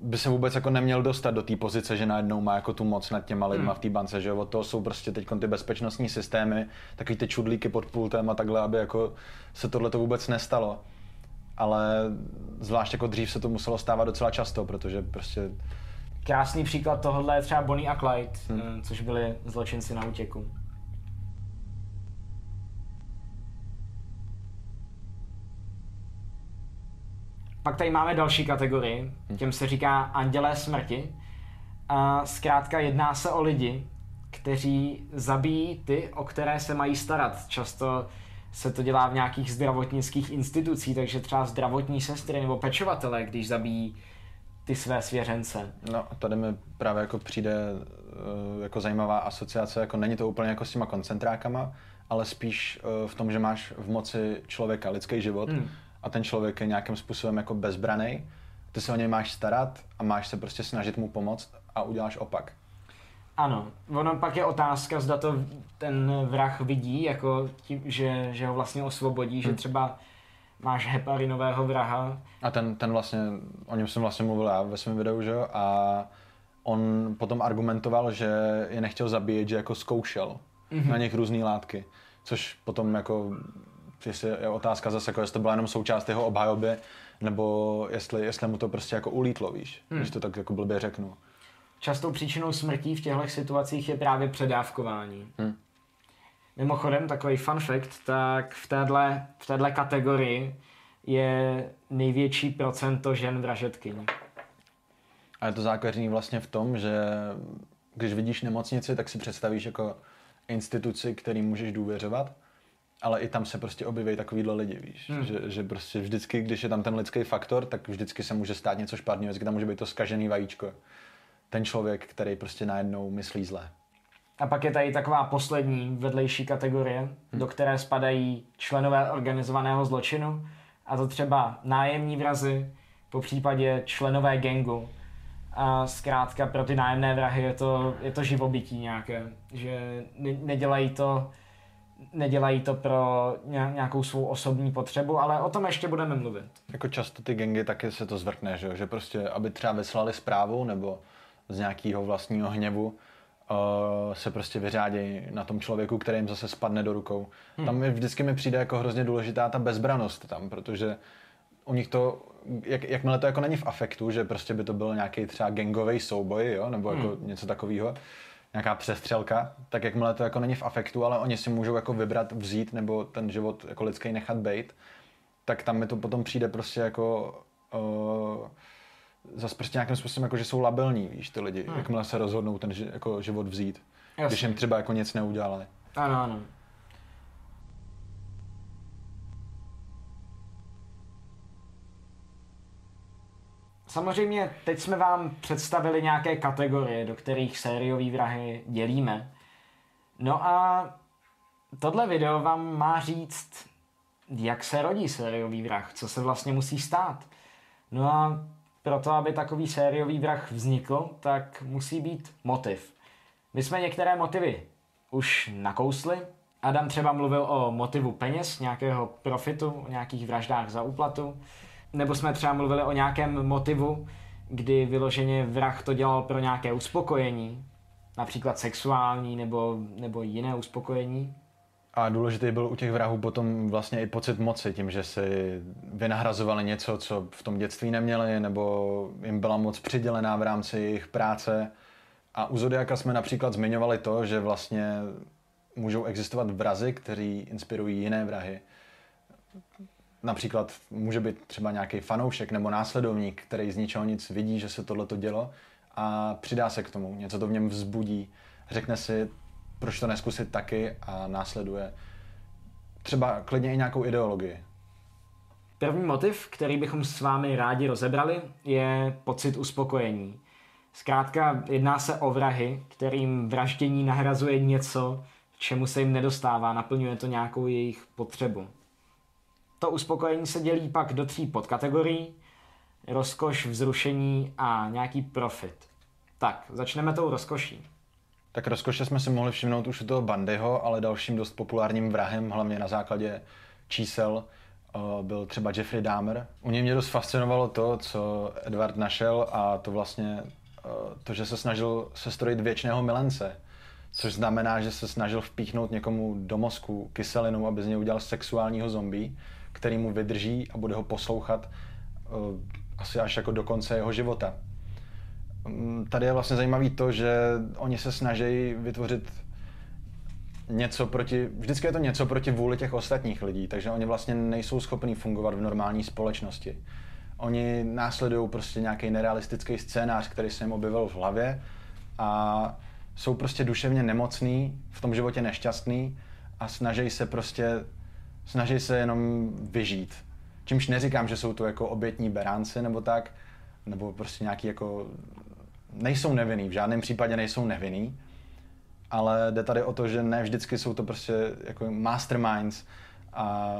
Speaker 2: by se vůbec jako neměl dostat do té pozice, že najednou má jako tu moc nad těma lidma hmm. v té bance, že od toho jsou prostě teď ty bezpečnostní systémy, takový ty čudlíky pod pultem a takhle, aby jako se tohle to vůbec nestalo. Ale zvlášť jako dřív se to muselo stávat docela často, protože prostě...
Speaker 1: Krásný příklad tohohle je třeba Bonnie a Clyde, hmm. Eh, což byli zločinci na útěku. Pak tady máme další kategorii, těm se říká andělé smrti. A zkrátka jedná se o lidi, kteří zabíjí ty, o které se mají starat. Často se to dělá v nějakých zdravotnických institucích, takže třeba zdravotní sestry nebo pečovatele, když zabíjí ty své svěřence.
Speaker 2: No, tady mi právě jako přijde uh, jako zajímavá asociace, jako není to úplně jako s těma koncentrákama, ale spíš uh, v tom, že máš v moci člověka, lidský život hmm. A ten člověk je nějakým způsobem jako bezbraný, ty se o něj máš starat a máš se prostě snažit mu pomoct a uděláš opak.
Speaker 1: Ano, ono pak je otázka, zda to ten vrah vidí, jako tím, že, že ho vlastně osvobodí, hmm. že třeba máš heparinového vraha.
Speaker 2: A ten, ten vlastně, o něm jsem vlastně mluvil já ve svém videu, že jo, a on potom argumentoval, že je nechtěl zabíjet, že jako zkoušel mm-hmm. na nich různé látky, což potom jako jestli je otázka zase, jako jestli to byla jenom součást jeho obhajoby, nebo jestli, jestli mu to prostě jako ulítlo, víš, hmm. když to tak jako blbě řeknu.
Speaker 1: Častou příčinou smrtí v těchto situacích je právě předávkování. Hmm. Mimochodem, takový fun fact, tak v téhle, v téhle kategorii je největší procento žen vražetkyní.
Speaker 2: A je to základní vlastně v tom, že když vidíš nemocnici, tak si představíš jako instituci, který můžeš důvěřovat, ale i tam se prostě objeví takovýhle lidi, víš. Hmm. Že, že prostě vždycky, když je tam ten lidský faktor, tak vždycky se může stát něco špatného, vždycky tam může být to skažený vajíčko. Ten člověk, který prostě najednou myslí zlé.
Speaker 1: A pak je tady taková poslední vedlejší kategorie, hmm. do které spadají členové organizovaného zločinu, a to třeba nájemní vrazy, po případě členové gangu. A zkrátka pro ty nájemné vrahy je to, je to živobytí nějaké, že ne, nedělají to nedělají to pro nějakou svou osobní potřebu, ale o tom ještě budeme mluvit.
Speaker 2: Jako často ty gengy taky se to zvrtne, že, že prostě, aby třeba vyslali zprávu nebo z nějakého vlastního hněvu, uh, se prostě vyřádějí na tom člověku, který jim zase spadne do rukou. Hmm. Tam mi vždycky mi přijde jako hrozně důležitá ta bezbranost tam, protože u nich to, jak, jakmile to jako není v afektu, že prostě by to byl nějaký třeba gangový souboj, jo, nebo jako hmm. něco takového, nějaká přestřelka, tak jakmile to jako není v afektu, ale oni si můžou jako vybrat, vzít nebo ten život jako lidský nechat být, tak tam mi to potom přijde prostě jako uh, zase prostě nějakým způsobem jako, že jsou labilní, víš, ty lidi, hmm. jakmile se rozhodnou ten jako život vzít, Jasně. když jim třeba jako nic neudělali.
Speaker 1: Ano, ano. Samozřejmě teď jsme vám představili nějaké kategorie, do kterých sériový vrahy dělíme. No a tohle video vám má říct, jak se rodí sériový vrah, co se vlastně musí stát. No a proto, aby takový sériový vrah vznikl, tak musí být motiv. My jsme některé motivy už nakousli. Adam třeba mluvil o motivu peněz, nějakého profitu, o nějakých vraždách za úplatu. Nebo jsme třeba mluvili o nějakém motivu, kdy vyloženě vrah to dělal pro nějaké uspokojení, například sexuální nebo, nebo jiné uspokojení.
Speaker 2: A důležitý byl u těch vrahů potom vlastně i pocit moci, tím, že si vynahrazovali něco, co v tom dětství neměli, nebo jim byla moc přidělená v rámci jejich práce. A u Zodiaka jsme například zmiňovali to, že vlastně můžou existovat vrazy, kteří inspirují jiné vrahy například může být třeba nějaký fanoušek nebo následovník, který z ničeho nic vidí, že se tohle dělo a přidá se k tomu, něco to v něm vzbudí, řekne si, proč to neskusit taky a následuje třeba klidně i nějakou ideologii.
Speaker 1: První motiv, který bychom s vámi rádi rozebrali, je pocit uspokojení. Zkrátka jedná se o vrahy, kterým vraždění nahrazuje něco, čemu se jim nedostává, naplňuje to nějakou jejich potřebu. To uspokojení se dělí pak do tří podkategorií. Rozkoš, vzrušení a nějaký profit. Tak, začneme tou rozkoší.
Speaker 2: Tak rozkoše jsme si mohli všimnout už u toho Bandyho, ale dalším dost populárním vrahem, hlavně na základě čísel, eh, byl třeba Jeffrey Dahmer. U něj mě dost fascinovalo to, co Edward našel a to vlastně eh, to, že se snažil sestrojit věčného milence. Což znamená, že se snažil vpíchnout někomu do mozku kyselinu, aby z něj udělal sexuálního zombie který mu vydrží a bude ho poslouchat uh, asi až jako do konce jeho života. Um, tady je vlastně zajímavý to, že oni se snaží vytvořit něco proti, vždycky je to něco proti vůli těch ostatních lidí, takže oni vlastně nejsou schopní fungovat v normální společnosti. Oni následují prostě nějaký nerealistický scénář, který se jim objevil v hlavě a jsou prostě duševně nemocný, v tom životě nešťastný a snaží se prostě snaží se jenom vyžít. Čímž neříkám, že jsou to jako obětní beránci nebo tak, nebo prostě nějaký jako... Nejsou nevinný, v žádném případě nejsou nevinný, ale jde tady o to, že ne vždycky jsou to prostě jako masterminds a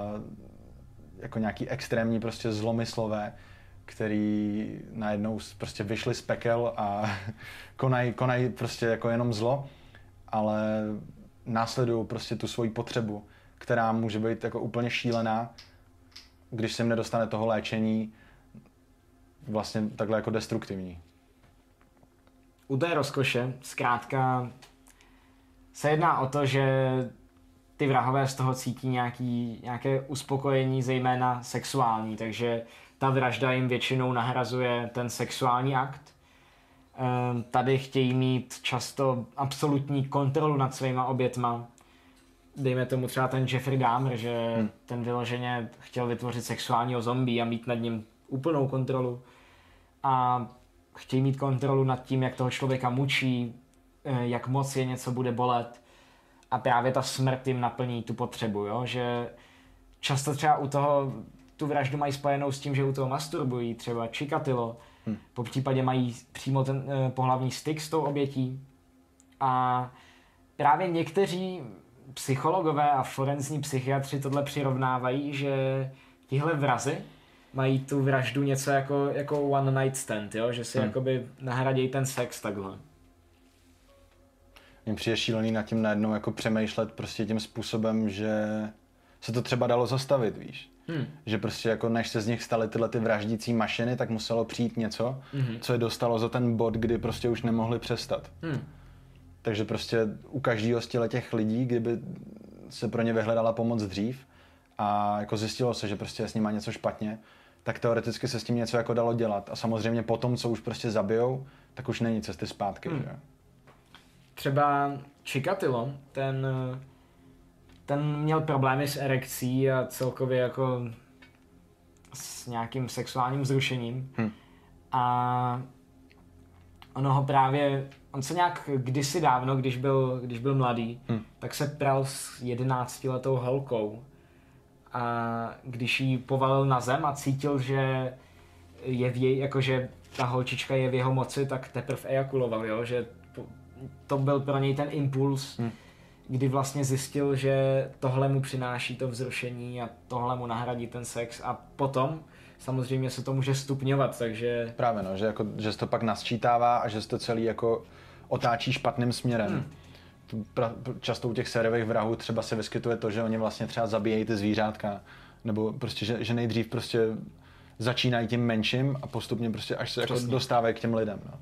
Speaker 2: jako nějaký extrémní prostě zlomyslové, který najednou prostě vyšli z pekel a konají konaj prostě jako jenom zlo, ale následují prostě tu svoji potřebu, která může být jako úplně šílená, když se jim nedostane toho léčení, vlastně takhle jako destruktivní.
Speaker 1: U té rozkoše zkrátka se jedná o to, že ty vrahové z toho cítí nějaký, nějaké uspokojení, zejména sexuální, takže ta vražda jim většinou nahrazuje ten sexuální akt. Ehm, tady chtějí mít často absolutní kontrolu nad svýma obětma. Dejme tomu třeba ten Jeffrey Dahmer, že hmm. ten vyloženě chtěl vytvořit sexuálního zombie a mít nad ním úplnou kontrolu. A chtějí mít kontrolu nad tím, jak toho člověka mučí, eh, jak moc je něco bude bolet. A právě ta smrt jim naplní tu potřebu, jo? že často třeba u toho tu vraždu mají spojenou s tím, že u toho masturbují, třeba čikatilo, hmm. po případě mají přímo ten eh, pohlavní styk s tou obětí. A právě někteří psychologové a forenzní psychiatři tohle přirovnávají, že tihle vrazy mají tu vraždu něco jako, jako one night stand, jo? že si hmm. jakoby nahradějí ten sex takhle.
Speaker 2: Mně přijde šílený nad tím najednou jako přemýšlet prostě tím způsobem, že se to třeba dalo zastavit, víš. Hmm. Že prostě jako než se z nich staly tyhle ty vraždící mašiny, tak muselo přijít něco, hmm. co je dostalo za ten bod, kdy prostě už nemohli přestat. Hmm. Takže prostě u každého z těch lidí, kdyby se pro ně vyhledala pomoc dřív a jako zjistilo se, že prostě je s nimi něco špatně, tak teoreticky se s tím něco jako dalo dělat. A samozřejmě potom, co už prostě zabijou, tak už není cesty zpátky. Hmm. Že?
Speaker 1: Třeba Chikatilo, ten ten měl problémy s erekcí a celkově jako s nějakým sexuálním zrušením. Hmm. A ono ho právě, on se nějak kdysi dávno, když byl, když byl mladý, hmm. tak se pral s jedenáctiletou holkou. A když ji povalil na zem a cítil, že je v jej, jakože ta holčička je v jeho moci, tak teprve ejakuloval, jo? že to byl pro něj ten impuls, hmm kdy vlastně zjistil, že tohle mu přináší to vzrušení a tohle mu nahradí ten sex a potom samozřejmě se to může stupňovat, takže...
Speaker 2: Právě no, že, jako, že se to pak nasčítává a že se to celý jako otáčí špatným směrem. Hmm. Často u těch sériových vrahů třeba se vyskytuje to, že oni vlastně třeba zabíjejí ty zvířátka, nebo prostě, že, že nejdřív prostě začínají tím menším a postupně prostě až se jako dostávají k těm lidem. No.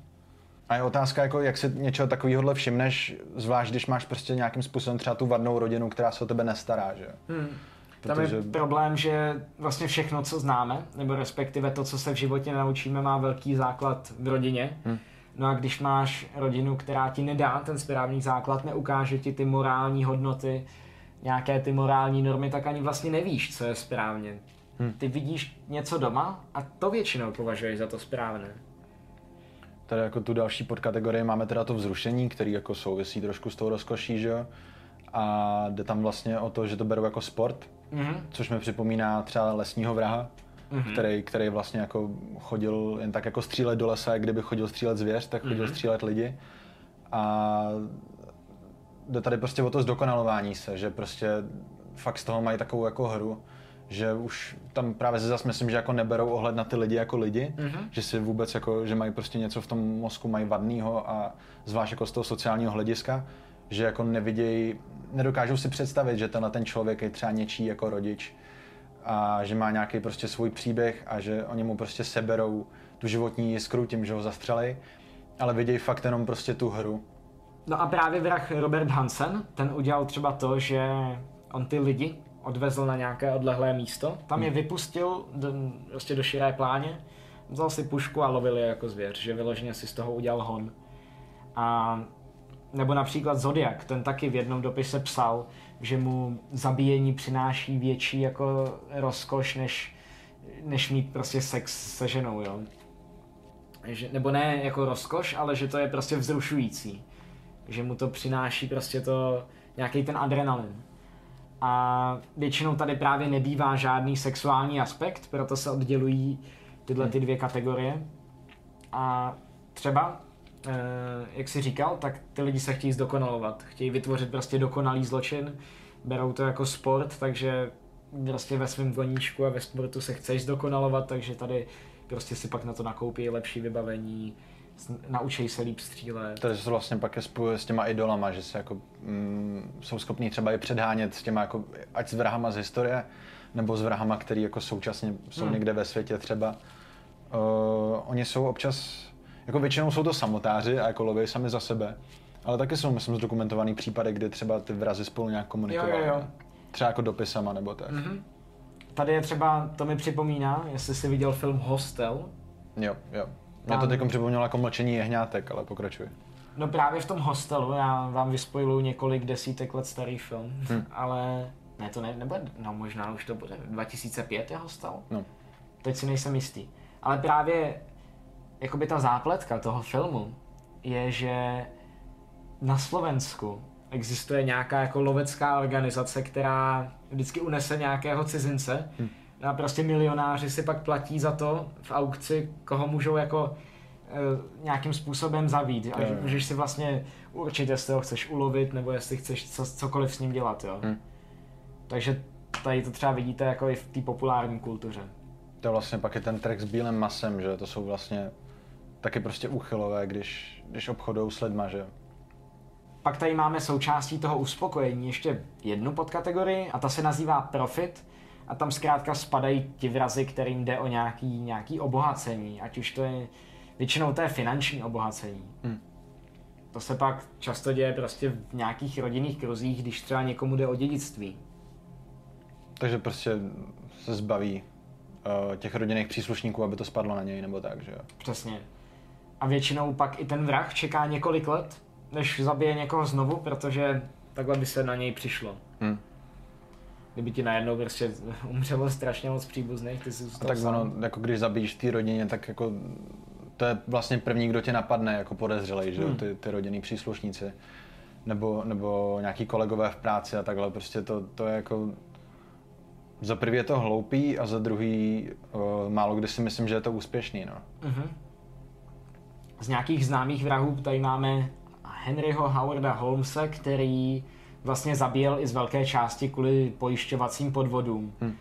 Speaker 2: A je otázka, jako, jak si něčeho takového všimneš, zvlášť když máš prostě nějakým způsobem třeba tu vadnou rodinu, která se o tebe nestará, že? Hmm.
Speaker 1: Tam je problém, že vlastně všechno, co známe, nebo respektive to, co se v životě naučíme, má velký základ v rodině. Hmm. No a když máš rodinu, která ti nedá ten správný základ, neukáže ti ty morální hodnoty, nějaké ty morální normy, tak ani vlastně nevíš, co je správně. Hmm. Ty vidíš něco doma a to většinou považuješ za to správné.
Speaker 2: Tady jako tu další podkategorii máme teda to vzrušení, který jako souvisí trošku s tou rozkoší, že jo? A jde tam vlastně o to, že to berou jako sport, mm-hmm. což mi připomíná třeba lesního vraha, mm-hmm. který, který vlastně jako chodil jen tak jako střílet do lesa, jak kdyby chodil střílet zvěř, tak chodil mm-hmm. střílet lidi. A jde tady prostě o to zdokonalování se, že prostě fakt z toho mají takovou jako hru, že už tam právě zase myslím, že jako neberou ohled na ty lidi jako lidi, mm-hmm. že si vůbec jako, že mají prostě něco v tom mozku, mají vadného a zvlášť jako z toho sociálního hlediska, že jako nevidějí, nedokážou si představit, že tenhle ten člověk je třeba něčí jako rodič a že má nějaký prostě svůj příběh a že oni mu prostě seberou tu životní jiskru tím, že ho zastřelej, ale vidějí fakt jenom prostě tu hru.
Speaker 1: No a právě vrah Robert Hansen, ten udělal třeba to, že on ty lidi, odvezl na nějaké odlehlé místo, tam je hmm. vypustil do, prostě do širé pláně, vzal si pušku a lovil je jako zvěř, že vyloženě si z toho udělal hon. A nebo například Zodiak, ten taky v jednom dopise psal, že mu zabíjení přináší větší jako rozkoš, než, než mít prostě sex se ženou, jo. Že, nebo ne jako rozkoš, ale že to je prostě vzrušující. Že mu to přináší prostě to, nějaký ten adrenalin. A většinou tady právě nebývá žádný sexuální aspekt, proto se oddělují tyhle ty dvě kategorie. A třeba jak si říkal, tak ty lidi se chtějí zdokonalovat. Chtějí vytvořit prostě dokonalý zločin, berou to jako sport, takže prostě ve svém koníčku a ve sportu se chceš zdokonalovat, takže tady prostě si pak na to nakoupí lepší vybavení, naučí se líp střílet.
Speaker 2: To se vlastně pak je spojuje s těma idolama, že se jako, mm, jsou schopní třeba i předhánět s těma, jako, ať s vrahama z historie, nebo s vrahama, který jako současně jsou hmm. někde ve světě třeba. Uh, oni jsou občas, jako většinou jsou to samotáři a jako loví sami za sebe, ale taky jsou, myslím, zdokumentovaný případy, kdy třeba ty vrazy spolu nějak komunikovali. Jo, jo, jo. Třeba jako dopisama nebo tak. Mm-hmm.
Speaker 1: Tady je třeba, to mi připomíná, jestli jsi viděl film Hostel.
Speaker 2: Jo, jo. Mě to teď připomnělo jako mlčení jehňátek, ale pokračuj.
Speaker 1: No právě v tom hostelu, já vám vyspojiluju několik desítek let starý film, hmm. ale ne, to ne, nebude, no možná už to bude, 2005 je hostel? No. Teď si nejsem jistý. Ale právě, jakoby ta zápletka toho filmu je, že na Slovensku existuje nějaká jako lovecká organizace, která vždycky unese nějakého cizince hmm. a prostě milionáři si pak platí za to v aukci, koho můžou jako e, nějakým způsobem zavít. A yeah. můžeš si vlastně určit, jestli ho chceš ulovit, nebo jestli chceš co, cokoliv s ním dělat, jo. Hmm. Takže tady to třeba vidíte jako i v té populární kultuře.
Speaker 2: To vlastně pak je ten track s bílým masem, že to jsou vlastně taky prostě úchylové, když, když obchodou s lidma, že
Speaker 1: pak tady máme součástí toho uspokojení ještě jednu podkategorii a ta se nazývá profit a tam zkrátka spadají ti vrazy, kterým jde o nějaký, nějaký obohacení, ať už to je, většinou to je finanční obohacení. Hmm. To se pak často děje prostě v nějakých rodinných kruzích, když třeba někomu jde o dědictví.
Speaker 2: Takže prostě se zbaví uh, těch rodinných příslušníků, aby to spadlo na něj, nebo tak, že jo?
Speaker 1: Přesně. A většinou pak i ten vrah čeká několik let, než zabije někoho znovu, protože takhle by se na něj přišlo. Hmm. Kdyby ti najednou prostě umřelo strašně moc příbuzných, ty si
Speaker 2: A tak sám. ono, jako když zabíjíš té rodině, tak jako to je vlastně první, kdo tě napadne jako podezřelej, že hmm. ty, ty rodinný příslušníci. Nebo, nebo nějaký kolegové v práci a takhle, prostě to, to je jako za prvý je to hloupý a za druhý uh, málo kdy si myslím, že je to úspěšný, no. Uh-huh.
Speaker 1: Z nějakých známých vrahů tady máme Henryho Howarda Holmesa, který vlastně zabíjel i z velké části kvůli pojišťovacím podvodům. Hmm.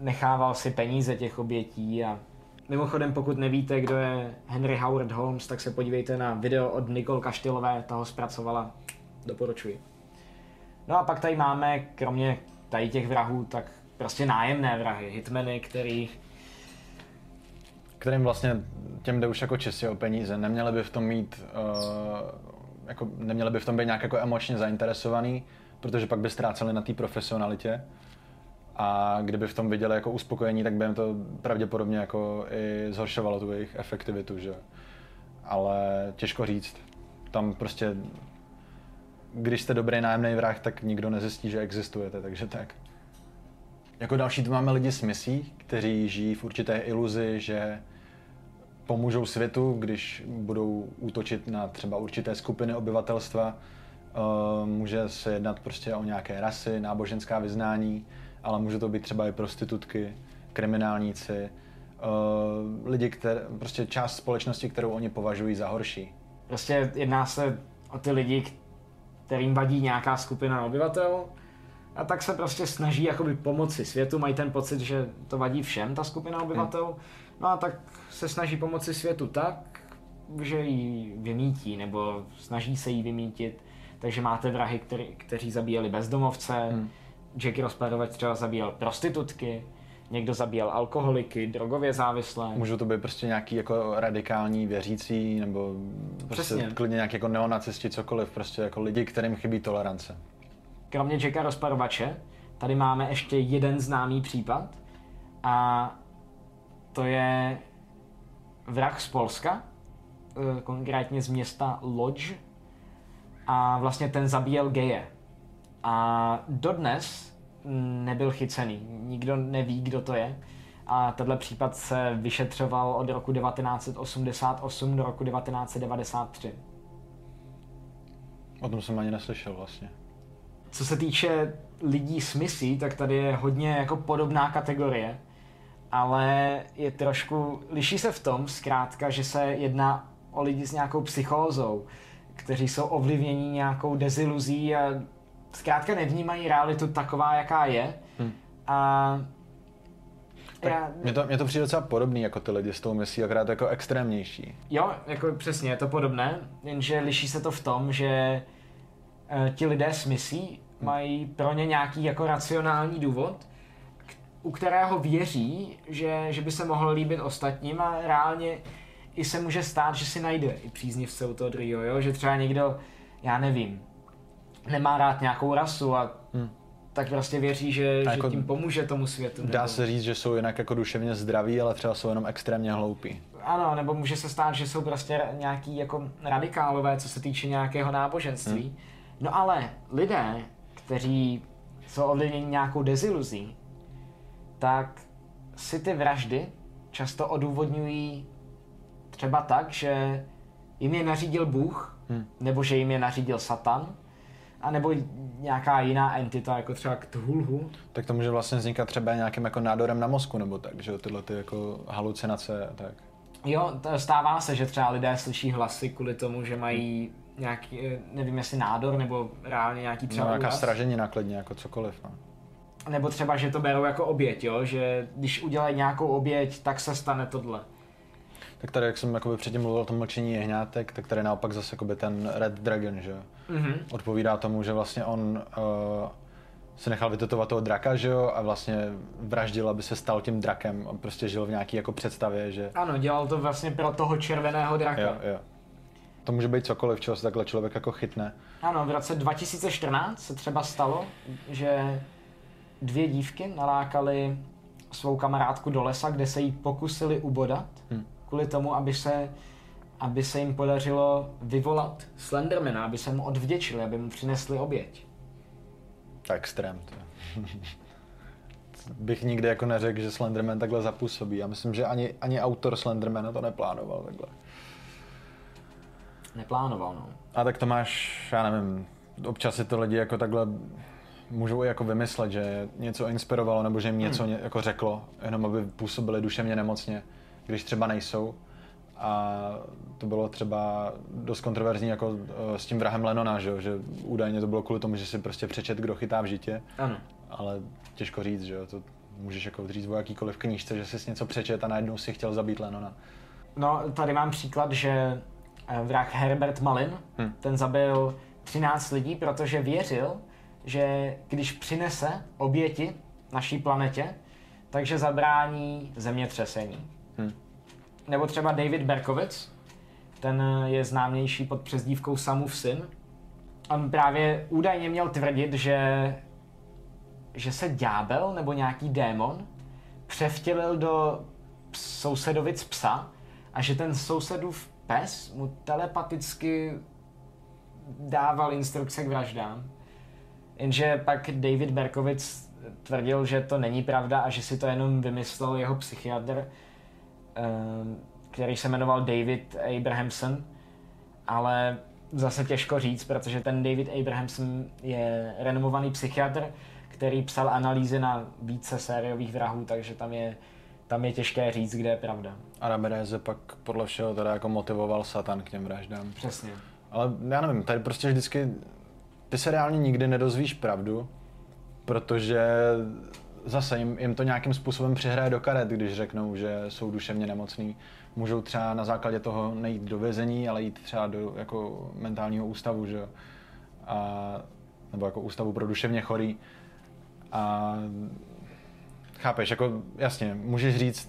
Speaker 1: Nechával si peníze těch obětí a Mimochodem, pokud nevíte, kdo je Henry Howard Holmes, tak se podívejte na video od Nicole Kaštylové, toho zpracovala, doporučuji. No a pak tady máme, kromě tady těch vrahů, tak prostě nájemné vrahy, hitmeny, který
Speaker 2: kterým vlastně těm jde už jako čistě o peníze. Neměli by v tom mít uh, jako neměli by v tom být nějak jako emočně zainteresovaný, protože pak by ztráceli na té profesionalitě. A kdyby v tom viděli jako uspokojení, tak by jim to pravděpodobně jako i zhoršovalo tu jejich efektivitu, že? Ale těžko říct. Tam prostě, když jste dobrý nájemný vrah, tak nikdo nezjistí, že existujete, takže tak. Jako další tu máme lidi s misí, kteří žijí v určité iluzi, že pomůžou světu, když budou útočit na třeba určité skupiny obyvatelstva. Eh, může se jednat prostě o nějaké rasy, náboženská vyznání, ale může to být třeba i prostitutky, kriminálníci, eh, lidi, které, prostě část společnosti, kterou oni považují za horší.
Speaker 1: Prostě jedná se o ty lidi, kterým vadí nějaká skupina obyvatel a tak se prostě snaží jakoby pomoci světu, mají ten pocit, že to vadí všem, ta skupina obyvatel. Hmm. No a tak se snaží pomoci světu tak, že ji vymítí, nebo snaží se jí vymítit. Takže máte vrahy, který, kteří zabíjeli bezdomovce, hmm. Jackie Rosparovac třeba zabíjel prostitutky, někdo zabíjel alkoholiky, drogově závislé.
Speaker 2: Můžou to být prostě nějaký jako radikální věřící, nebo prostě Přesně. klidně nějaký jako neonacisti, cokoliv, prostě jako lidi, kterým chybí tolerance.
Speaker 1: Kromě Jacka Rozparovače, tady máme ještě jeden známý případ a to je vrah z Polska, eh, konkrétně z města Lodž a vlastně ten zabíjel geje. A dodnes nebyl chycený, nikdo neví, kdo to je. A tenhle případ se vyšetřoval od roku 1988 do roku 1993.
Speaker 2: O tom jsem ani neslyšel vlastně.
Speaker 1: Co se týče lidí s misí, tak tady je hodně jako podobná kategorie ale je trošku, liší se v tom zkrátka, že se jedná o lidi s nějakou psychózou, kteří jsou ovlivněni nějakou deziluzí a zkrátka nevnímají realitu taková, jaká je.
Speaker 2: Hmm.
Speaker 1: A
Speaker 2: Tak
Speaker 1: já,
Speaker 2: mně, to, mně to přijde docela podobný jako ty lidi s tou myslí, akorát jako extrémnější.
Speaker 1: Jo, jako přesně, je to podobné, jenže liší se to v tom, že e, ti lidé s misí mají pro ně nějaký jako racionální důvod, u kterého věří, že, že by se mohl líbit ostatním a reálně i se může stát, že si najde i příznivce u toho druhého, jo? že třeba někdo, já nevím, nemá rád nějakou rasu a
Speaker 2: Hmm.
Speaker 1: tak prostě věří, že,
Speaker 2: A
Speaker 1: že
Speaker 2: jako
Speaker 1: tím pomůže tomu světu.
Speaker 2: Dá
Speaker 1: nebo-
Speaker 2: se říct, že jsou jinak jako duševně zdraví, ale třeba jsou jenom extrémně hloupí.
Speaker 1: Ano, nebo může se stát, že jsou prostě nějaký jako radikálové, co se týče nějakého náboženství.
Speaker 2: Hmm.
Speaker 1: No ale lidé, kteří jsou ovlivněni nějakou deziluzí, tak si ty vraždy často odůvodňují třeba tak, že jim je nařídil Bůh,
Speaker 2: Hmm.
Speaker 1: nebo že jim je nařídil Satan, a nebo nějaká jiná entita, jako třeba Cthulhu.
Speaker 2: Tak to může vlastně vznikat třeba nějakým jako nádorem na mozku, nebo tak, že tyhle ty jako halucinace a tak.
Speaker 1: Jo, to stává se, že třeba lidé slyší hlasy kvůli tomu, že mají nějaký, eh, nevím jestli nádor, nebo reálně nějaký
Speaker 2: No,
Speaker 1: třeba
Speaker 2: nějaká
Speaker 1: úraz.
Speaker 2: stražení nákladně, jako cokoliv. No.
Speaker 1: Nebo třeba, že to berou jako oběť, jo? že když udělají nějakou oběť, tak se stane tohle.
Speaker 2: Tak tady, jak jsem jakoby předtím mluvil o tom mlčení jehňátek, tak tady naopak zase jakoby ten Red Dragon, že jo.
Speaker 1: Mhm.
Speaker 2: Odpovídá tomu, že vlastně on uh, se nechal vytetovat toho draka, že jo, a vlastně vraždil, aby se stal tím drakem. On prostě žil v nějaký jako představě, že
Speaker 1: Ano, dělal to vlastně pro toho červeného draka.
Speaker 2: jo, jo. To může být cokoliv, čeho se takhle člověk jako chytne.
Speaker 1: Ano, v roce 2014 se třeba stalo, že dvě dívky nalákaly svou kamarádku do lesa, kde se jí pokusili ubodat,
Speaker 2: Hm.
Speaker 1: kvůli tomu, aby se, aby se jim podařilo vyvolat Slendermana, aby se mu odvděčili, aby mu přinesli oběť.
Speaker 2: Tak extrém. To. Bych nikdy jako neřekl, že Slenderman takhle zapůsobí. Já myslím, že ani, ani autor Slendermana to neplánoval takhle.
Speaker 1: Neplánoval, no.
Speaker 2: A tak to máš, já nevím, občas si to lidi jako takhle můžou jako vymyslet, že něco inspirovalo nebo že jim něco ně, jako řeklo, jenom aby působili duševně nemocně, když třeba nejsou. A to bylo třeba dost kontroverzní jako eh, s tím vrahem Lenona, že, že údajně to bylo kvůli tomu, že si prostě přečet, kdo chytá v žitě,
Speaker 1: Ano.
Speaker 2: ale těžko říct, že jo, to můžeš jako říct o jakýkoliv knížce, že jsi něco přečet a najednou si chtěl zabít Lenona.
Speaker 1: No, tady mám příklad, že eh, vrah Herbert Malin,
Speaker 2: Hm.
Speaker 1: ten zabil 13 lidí, protože věřil, že když přinese oběti naší planetě, takže zabrání zemětřesení.
Speaker 2: Hm.
Speaker 1: Nebo třeba David Berkowitz, ten je známější pod přezdívkou Samův syn. On právě údajně měl tvrdit, že, že se ďábel nebo nějaký démon převtělil do sousedovic psa a že ten sousedův pes mu telepaticky dával instrukce k vraždám. Jenže pak David Berkowitz tvrdil, že to není pravda a že si to jenom vymyslel jeho psychiatr, ehm, který se jmenoval David Abrahamson, ale zase těžko říct, protože ten David Abrahamson je renomovaný psychiatr, který psal analýzy na více sériových vrahů, takže tam je, tam je těžké říct, kde je pravda.
Speaker 2: A Ramirez pak podle všeho teda jako motivoval Satan k těm vraždám.
Speaker 1: Přesně.
Speaker 2: Ale já nevím, tady prostě vždycky, ty se reálně nikdy nedozvíš pravdu, protože zase jim, jim to nějakým způsobem přihraje do karet, když řeknou, že jsou duševně nemocný. Můžou třeba na základě toho nejít do vězení, ale jít třeba do jako mentálního ústavu, že. A, nebo jako ústavu pro duševně chorý. A chápeš, jako jasně, můžeš říct,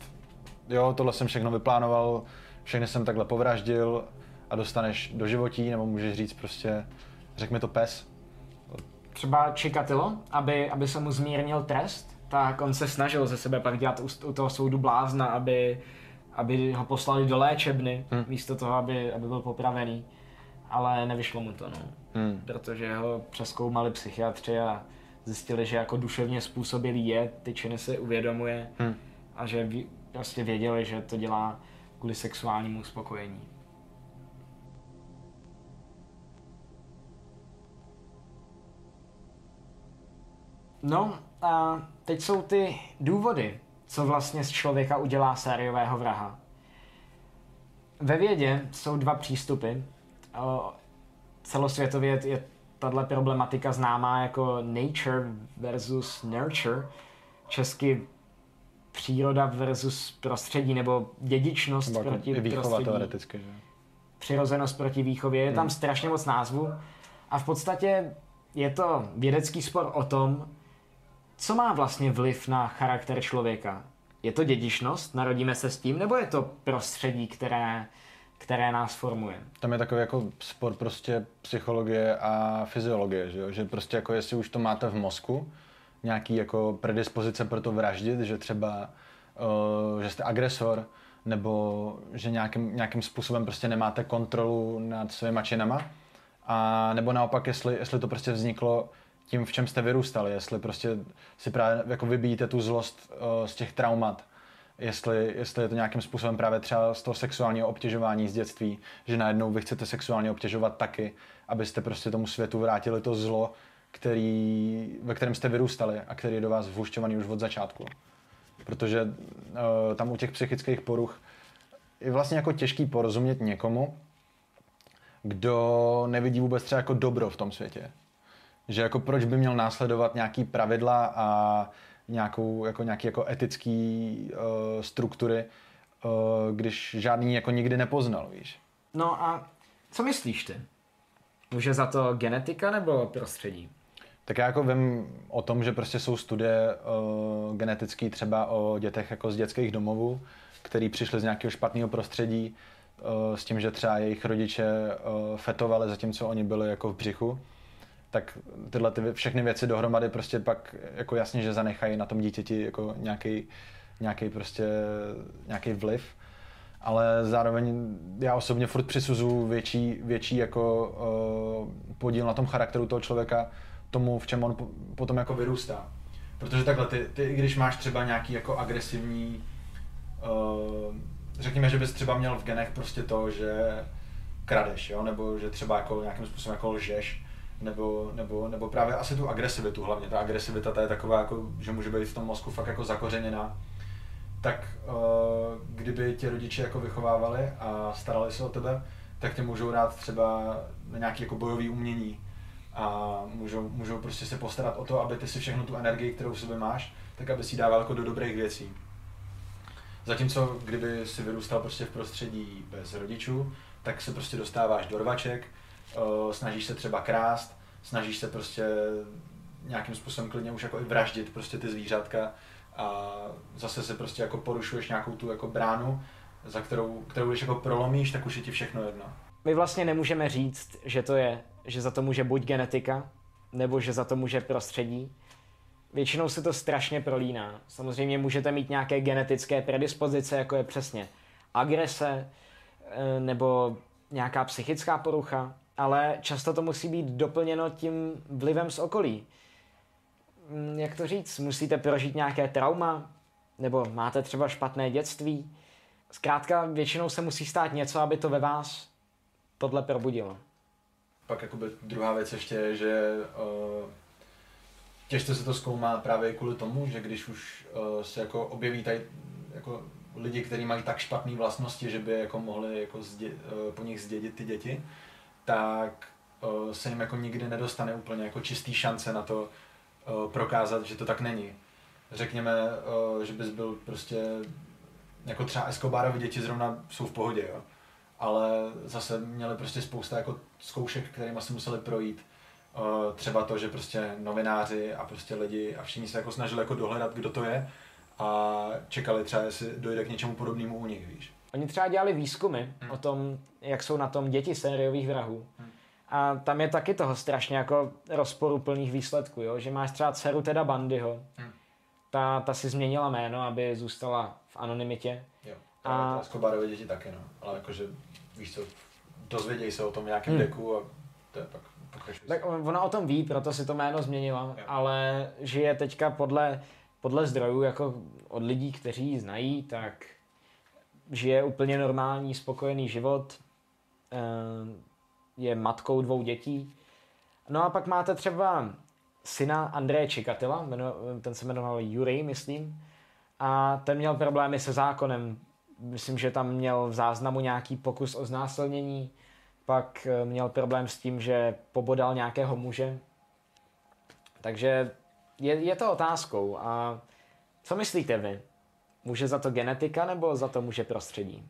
Speaker 2: jo, tohle jsem všechno vyplánoval, všechny jsem takhle povraždil a dostaneš do životí, nebo můžeš říct prostě, řekl mi to pes.
Speaker 1: Třeba Čikatilo, aby, aby se mu zmírnil trest, tak on se snažil ze sebe pak dělat u, u toho soudu blázna, aby, aby ho poslali do léčebny,
Speaker 2: Hm.
Speaker 1: hmm. místo toho, aby, aby byl popravený. Ale nevyšlo mu to, no.
Speaker 2: Hmm.
Speaker 1: Protože ho přeskoumali psychiatři a zjistili, že jako duševně způsobilý je, ty činy si uvědomuje
Speaker 2: Hmm.
Speaker 1: a že prostě věděli, že to dělá kvůli sexuálnímu uspokojení. No a teď jsou ty důvody, co vlastně z člověka udělá sériového vraha. Ve vědě jsou dva přístupy. Celosvětově je tahle problematika známá jako nature versus nurture. Česky příroda versus prostředí, nebo dědičnost
Speaker 2: Nebo jako
Speaker 1: proti
Speaker 2: výchova
Speaker 1: prostředí.
Speaker 2: teoreticky, že?
Speaker 1: Přirozenost proti výchově. Je tam
Speaker 2: Hmm.
Speaker 1: strašně moc názvů. A v podstatě je to vědecký spor o tom, co má vlastně vliv na charakter člověka. Je to dědičnost, narodíme se s tím, nebo je to prostředí, které, které nás formuje?
Speaker 2: Tam je takový jako spor prostě psychologie a fyziologie, že, jo? že prostě jako jestli už to máte v mozku, nějaký jako predispozice pro to vraždit, že třeba, uh, že jste agresor, nebo že nějakým, nějakým způsobem prostě nemáte kontrolu nad svýma činama, a nebo naopak, jestli, jestli to prostě vzniklo tím, v čem jste vyrůstali, jestli prostě si právě jako vybíjíte tu zlost uh, z těch traumat, jestli, jestli je to nějakým způsobem právě třeba z toho sexuálního obtěžování z dětství, že najednou vy chcete sexuálně obtěžovat taky, abyste prostě tomu světu vrátili to zlo, který, ve kterém jste vyrůstali a který je do vás vhušťovaný už od začátku. Protože uh, tam u těch psychických poruch je vlastně jako těžký porozumět někomu, kdo nevidí vůbec třeba jako dobro v tom světě. Že jako proč by měl následovat nějaký pravidla a nějakou, jako nějaký jako etický uh, struktury, uh, když žádný jako nikdy nepoznal, víš.
Speaker 1: No a co myslíš ty? Může za to genetika nebo prostředí?
Speaker 2: Tak já jako vím o tom, že prostě jsou studie uh, genetické třeba o dětech jako z dětských domovů, který přišli z nějakého špatného prostředí uh, s tím, že třeba jejich rodiče uh, fetovali zatímco oni byli jako v břichu. Tak tyhle ty všechny věci dohromady prostě pak jako jasně, že zanechají na tom dítěti jako nějaký, nějaký prostě nějaký vliv. Ale zároveň já osobně furt přisuzuju větší, větší jako uh, podíl na tom charakteru toho člověka, tomu, v čem on po, potom jako vyrůstá. Protože takhle, ty, ty když máš třeba nějaký jako agresivní, uh, řekněme, že bys třeba měl v genech prostě to, že kradeš, jo? nebo že třeba jako nějakým způsobem jako lžeš, nebo, nebo, nebo právě asi tu agresivitu hlavně. Ta agresivita ta je taková, jako, že může být v tom mozku fakt jako zakořeněná. Tak uh, kdyby tě rodiče jako vychovávali a starali se o tebe, tak tě můžou dát třeba na nějaké jako bojové umění, a můžou, můžou prostě se postarat o to, aby ty si všechno tu energii, kterou v sobě máš, tak aby si dával jako do dobrých věcí. Zatímco kdyby si vyrůstal prostě v prostředí bez rodičů, tak se prostě dostáváš do rvaček, eh, snažíš se třeba krást, snažíš se prostě nějakým způsobem klidně už jako i vraždit prostě ty zvířátka a zase se prostě jako porušuješ nějakou tu jako bránu, za kterou, kterou když jako prolomíš, tak už je ti všechno jedno.
Speaker 1: My vlastně nemůžeme říct, že to je, že za to může buď genetika, nebo že za to může prostředí. Většinou se to strašně prolíná. Samozřejmě můžete mít nějaké genetické predispozice, jako je přesně agrese, eh, nebo nějaká psychická porucha, ale často to musí být doplněno tím vlivem z okolí. Mm, Jak to říct? Musíte prožít nějaké trauma, nebo máte třeba špatné dětství. Zkrátka většinou se musí stát něco, aby to ve vás tohle probudilo.
Speaker 2: Pak jakoby druhá věc ještě je, že uh, těžce se to zkoumá právě kvůli tomu, že když už uh, se jako objeví tady jako lidi, kteří mají tak špatné vlastnosti, že by jako mohli jako zdě, uh, po nich zdědit ty děti, tak uh, se jim jako nikdy nedostane úplně jako čistý šance na to uh, prokázat, že to tak není. Řekněme, uh, že bys byl prostě jako třeba Escobarovi děti zrovna jsou v pohodě, jo ale zase měli prostě spousta jako zkoušek, kterými si museli projít. Třeba to, že prostě novináři a prostě lidi a všichni se jako snažili jako dohledat, kdo to je a čekali třeba, jestli dojde k něčemu podobnému u nich, víš.
Speaker 1: Oni třeba dělali výzkumy
Speaker 2: Hmm.
Speaker 1: o tom, jak jsou na tom děti sériových vrahů.
Speaker 2: Hmm.
Speaker 1: A tam je taky toho strašně jako rozporuplných výsledků, jo? že máš třeba dceru Teda Bandyho.
Speaker 2: Hmm.
Speaker 1: Ta, ta si změnila jméno, aby zůstala v anonymitě.
Speaker 2: Jo.
Speaker 1: A-
Speaker 2: Escobarovi děti taky, no. Ale jakože, víš co, dozvědějí se o tom nějakém
Speaker 1: Hmm.
Speaker 2: deku a to je pak pokračuje.
Speaker 1: Tak on- ona o tom ví, proto si to jméno změnila,
Speaker 2: Jo.
Speaker 1: ale žije teďka podle, podle zdrojů jako od lidí, kteří ji znají, tak žije úplně normální, spokojený život, eh, je matkou dvou dětí. No a pak máte třeba syna Andreje Čikatila, ten se jmenoval Jurej, myslím, a ten měl problémy se zákonem myslím, že tam měl v záznamu nějaký pokus o znásilnění, pak eh, měl problém s tím, že pobodal nějakého muže. Takže je, je to otázkou. A co myslíte vy? Může za to genetika nebo za to může prostředí?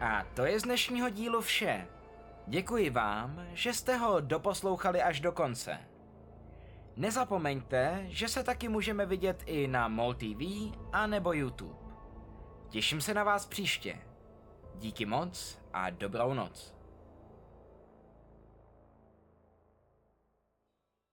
Speaker 1: A to je z dnešního dílu vše. Děkuji vám, že jste ho doposlouchali až do konce. Nezapomeňte, že se taky můžeme vidět i na MOL TV a nebo YouTube. Těším se na vás příště. Díky moc a dobrou noc.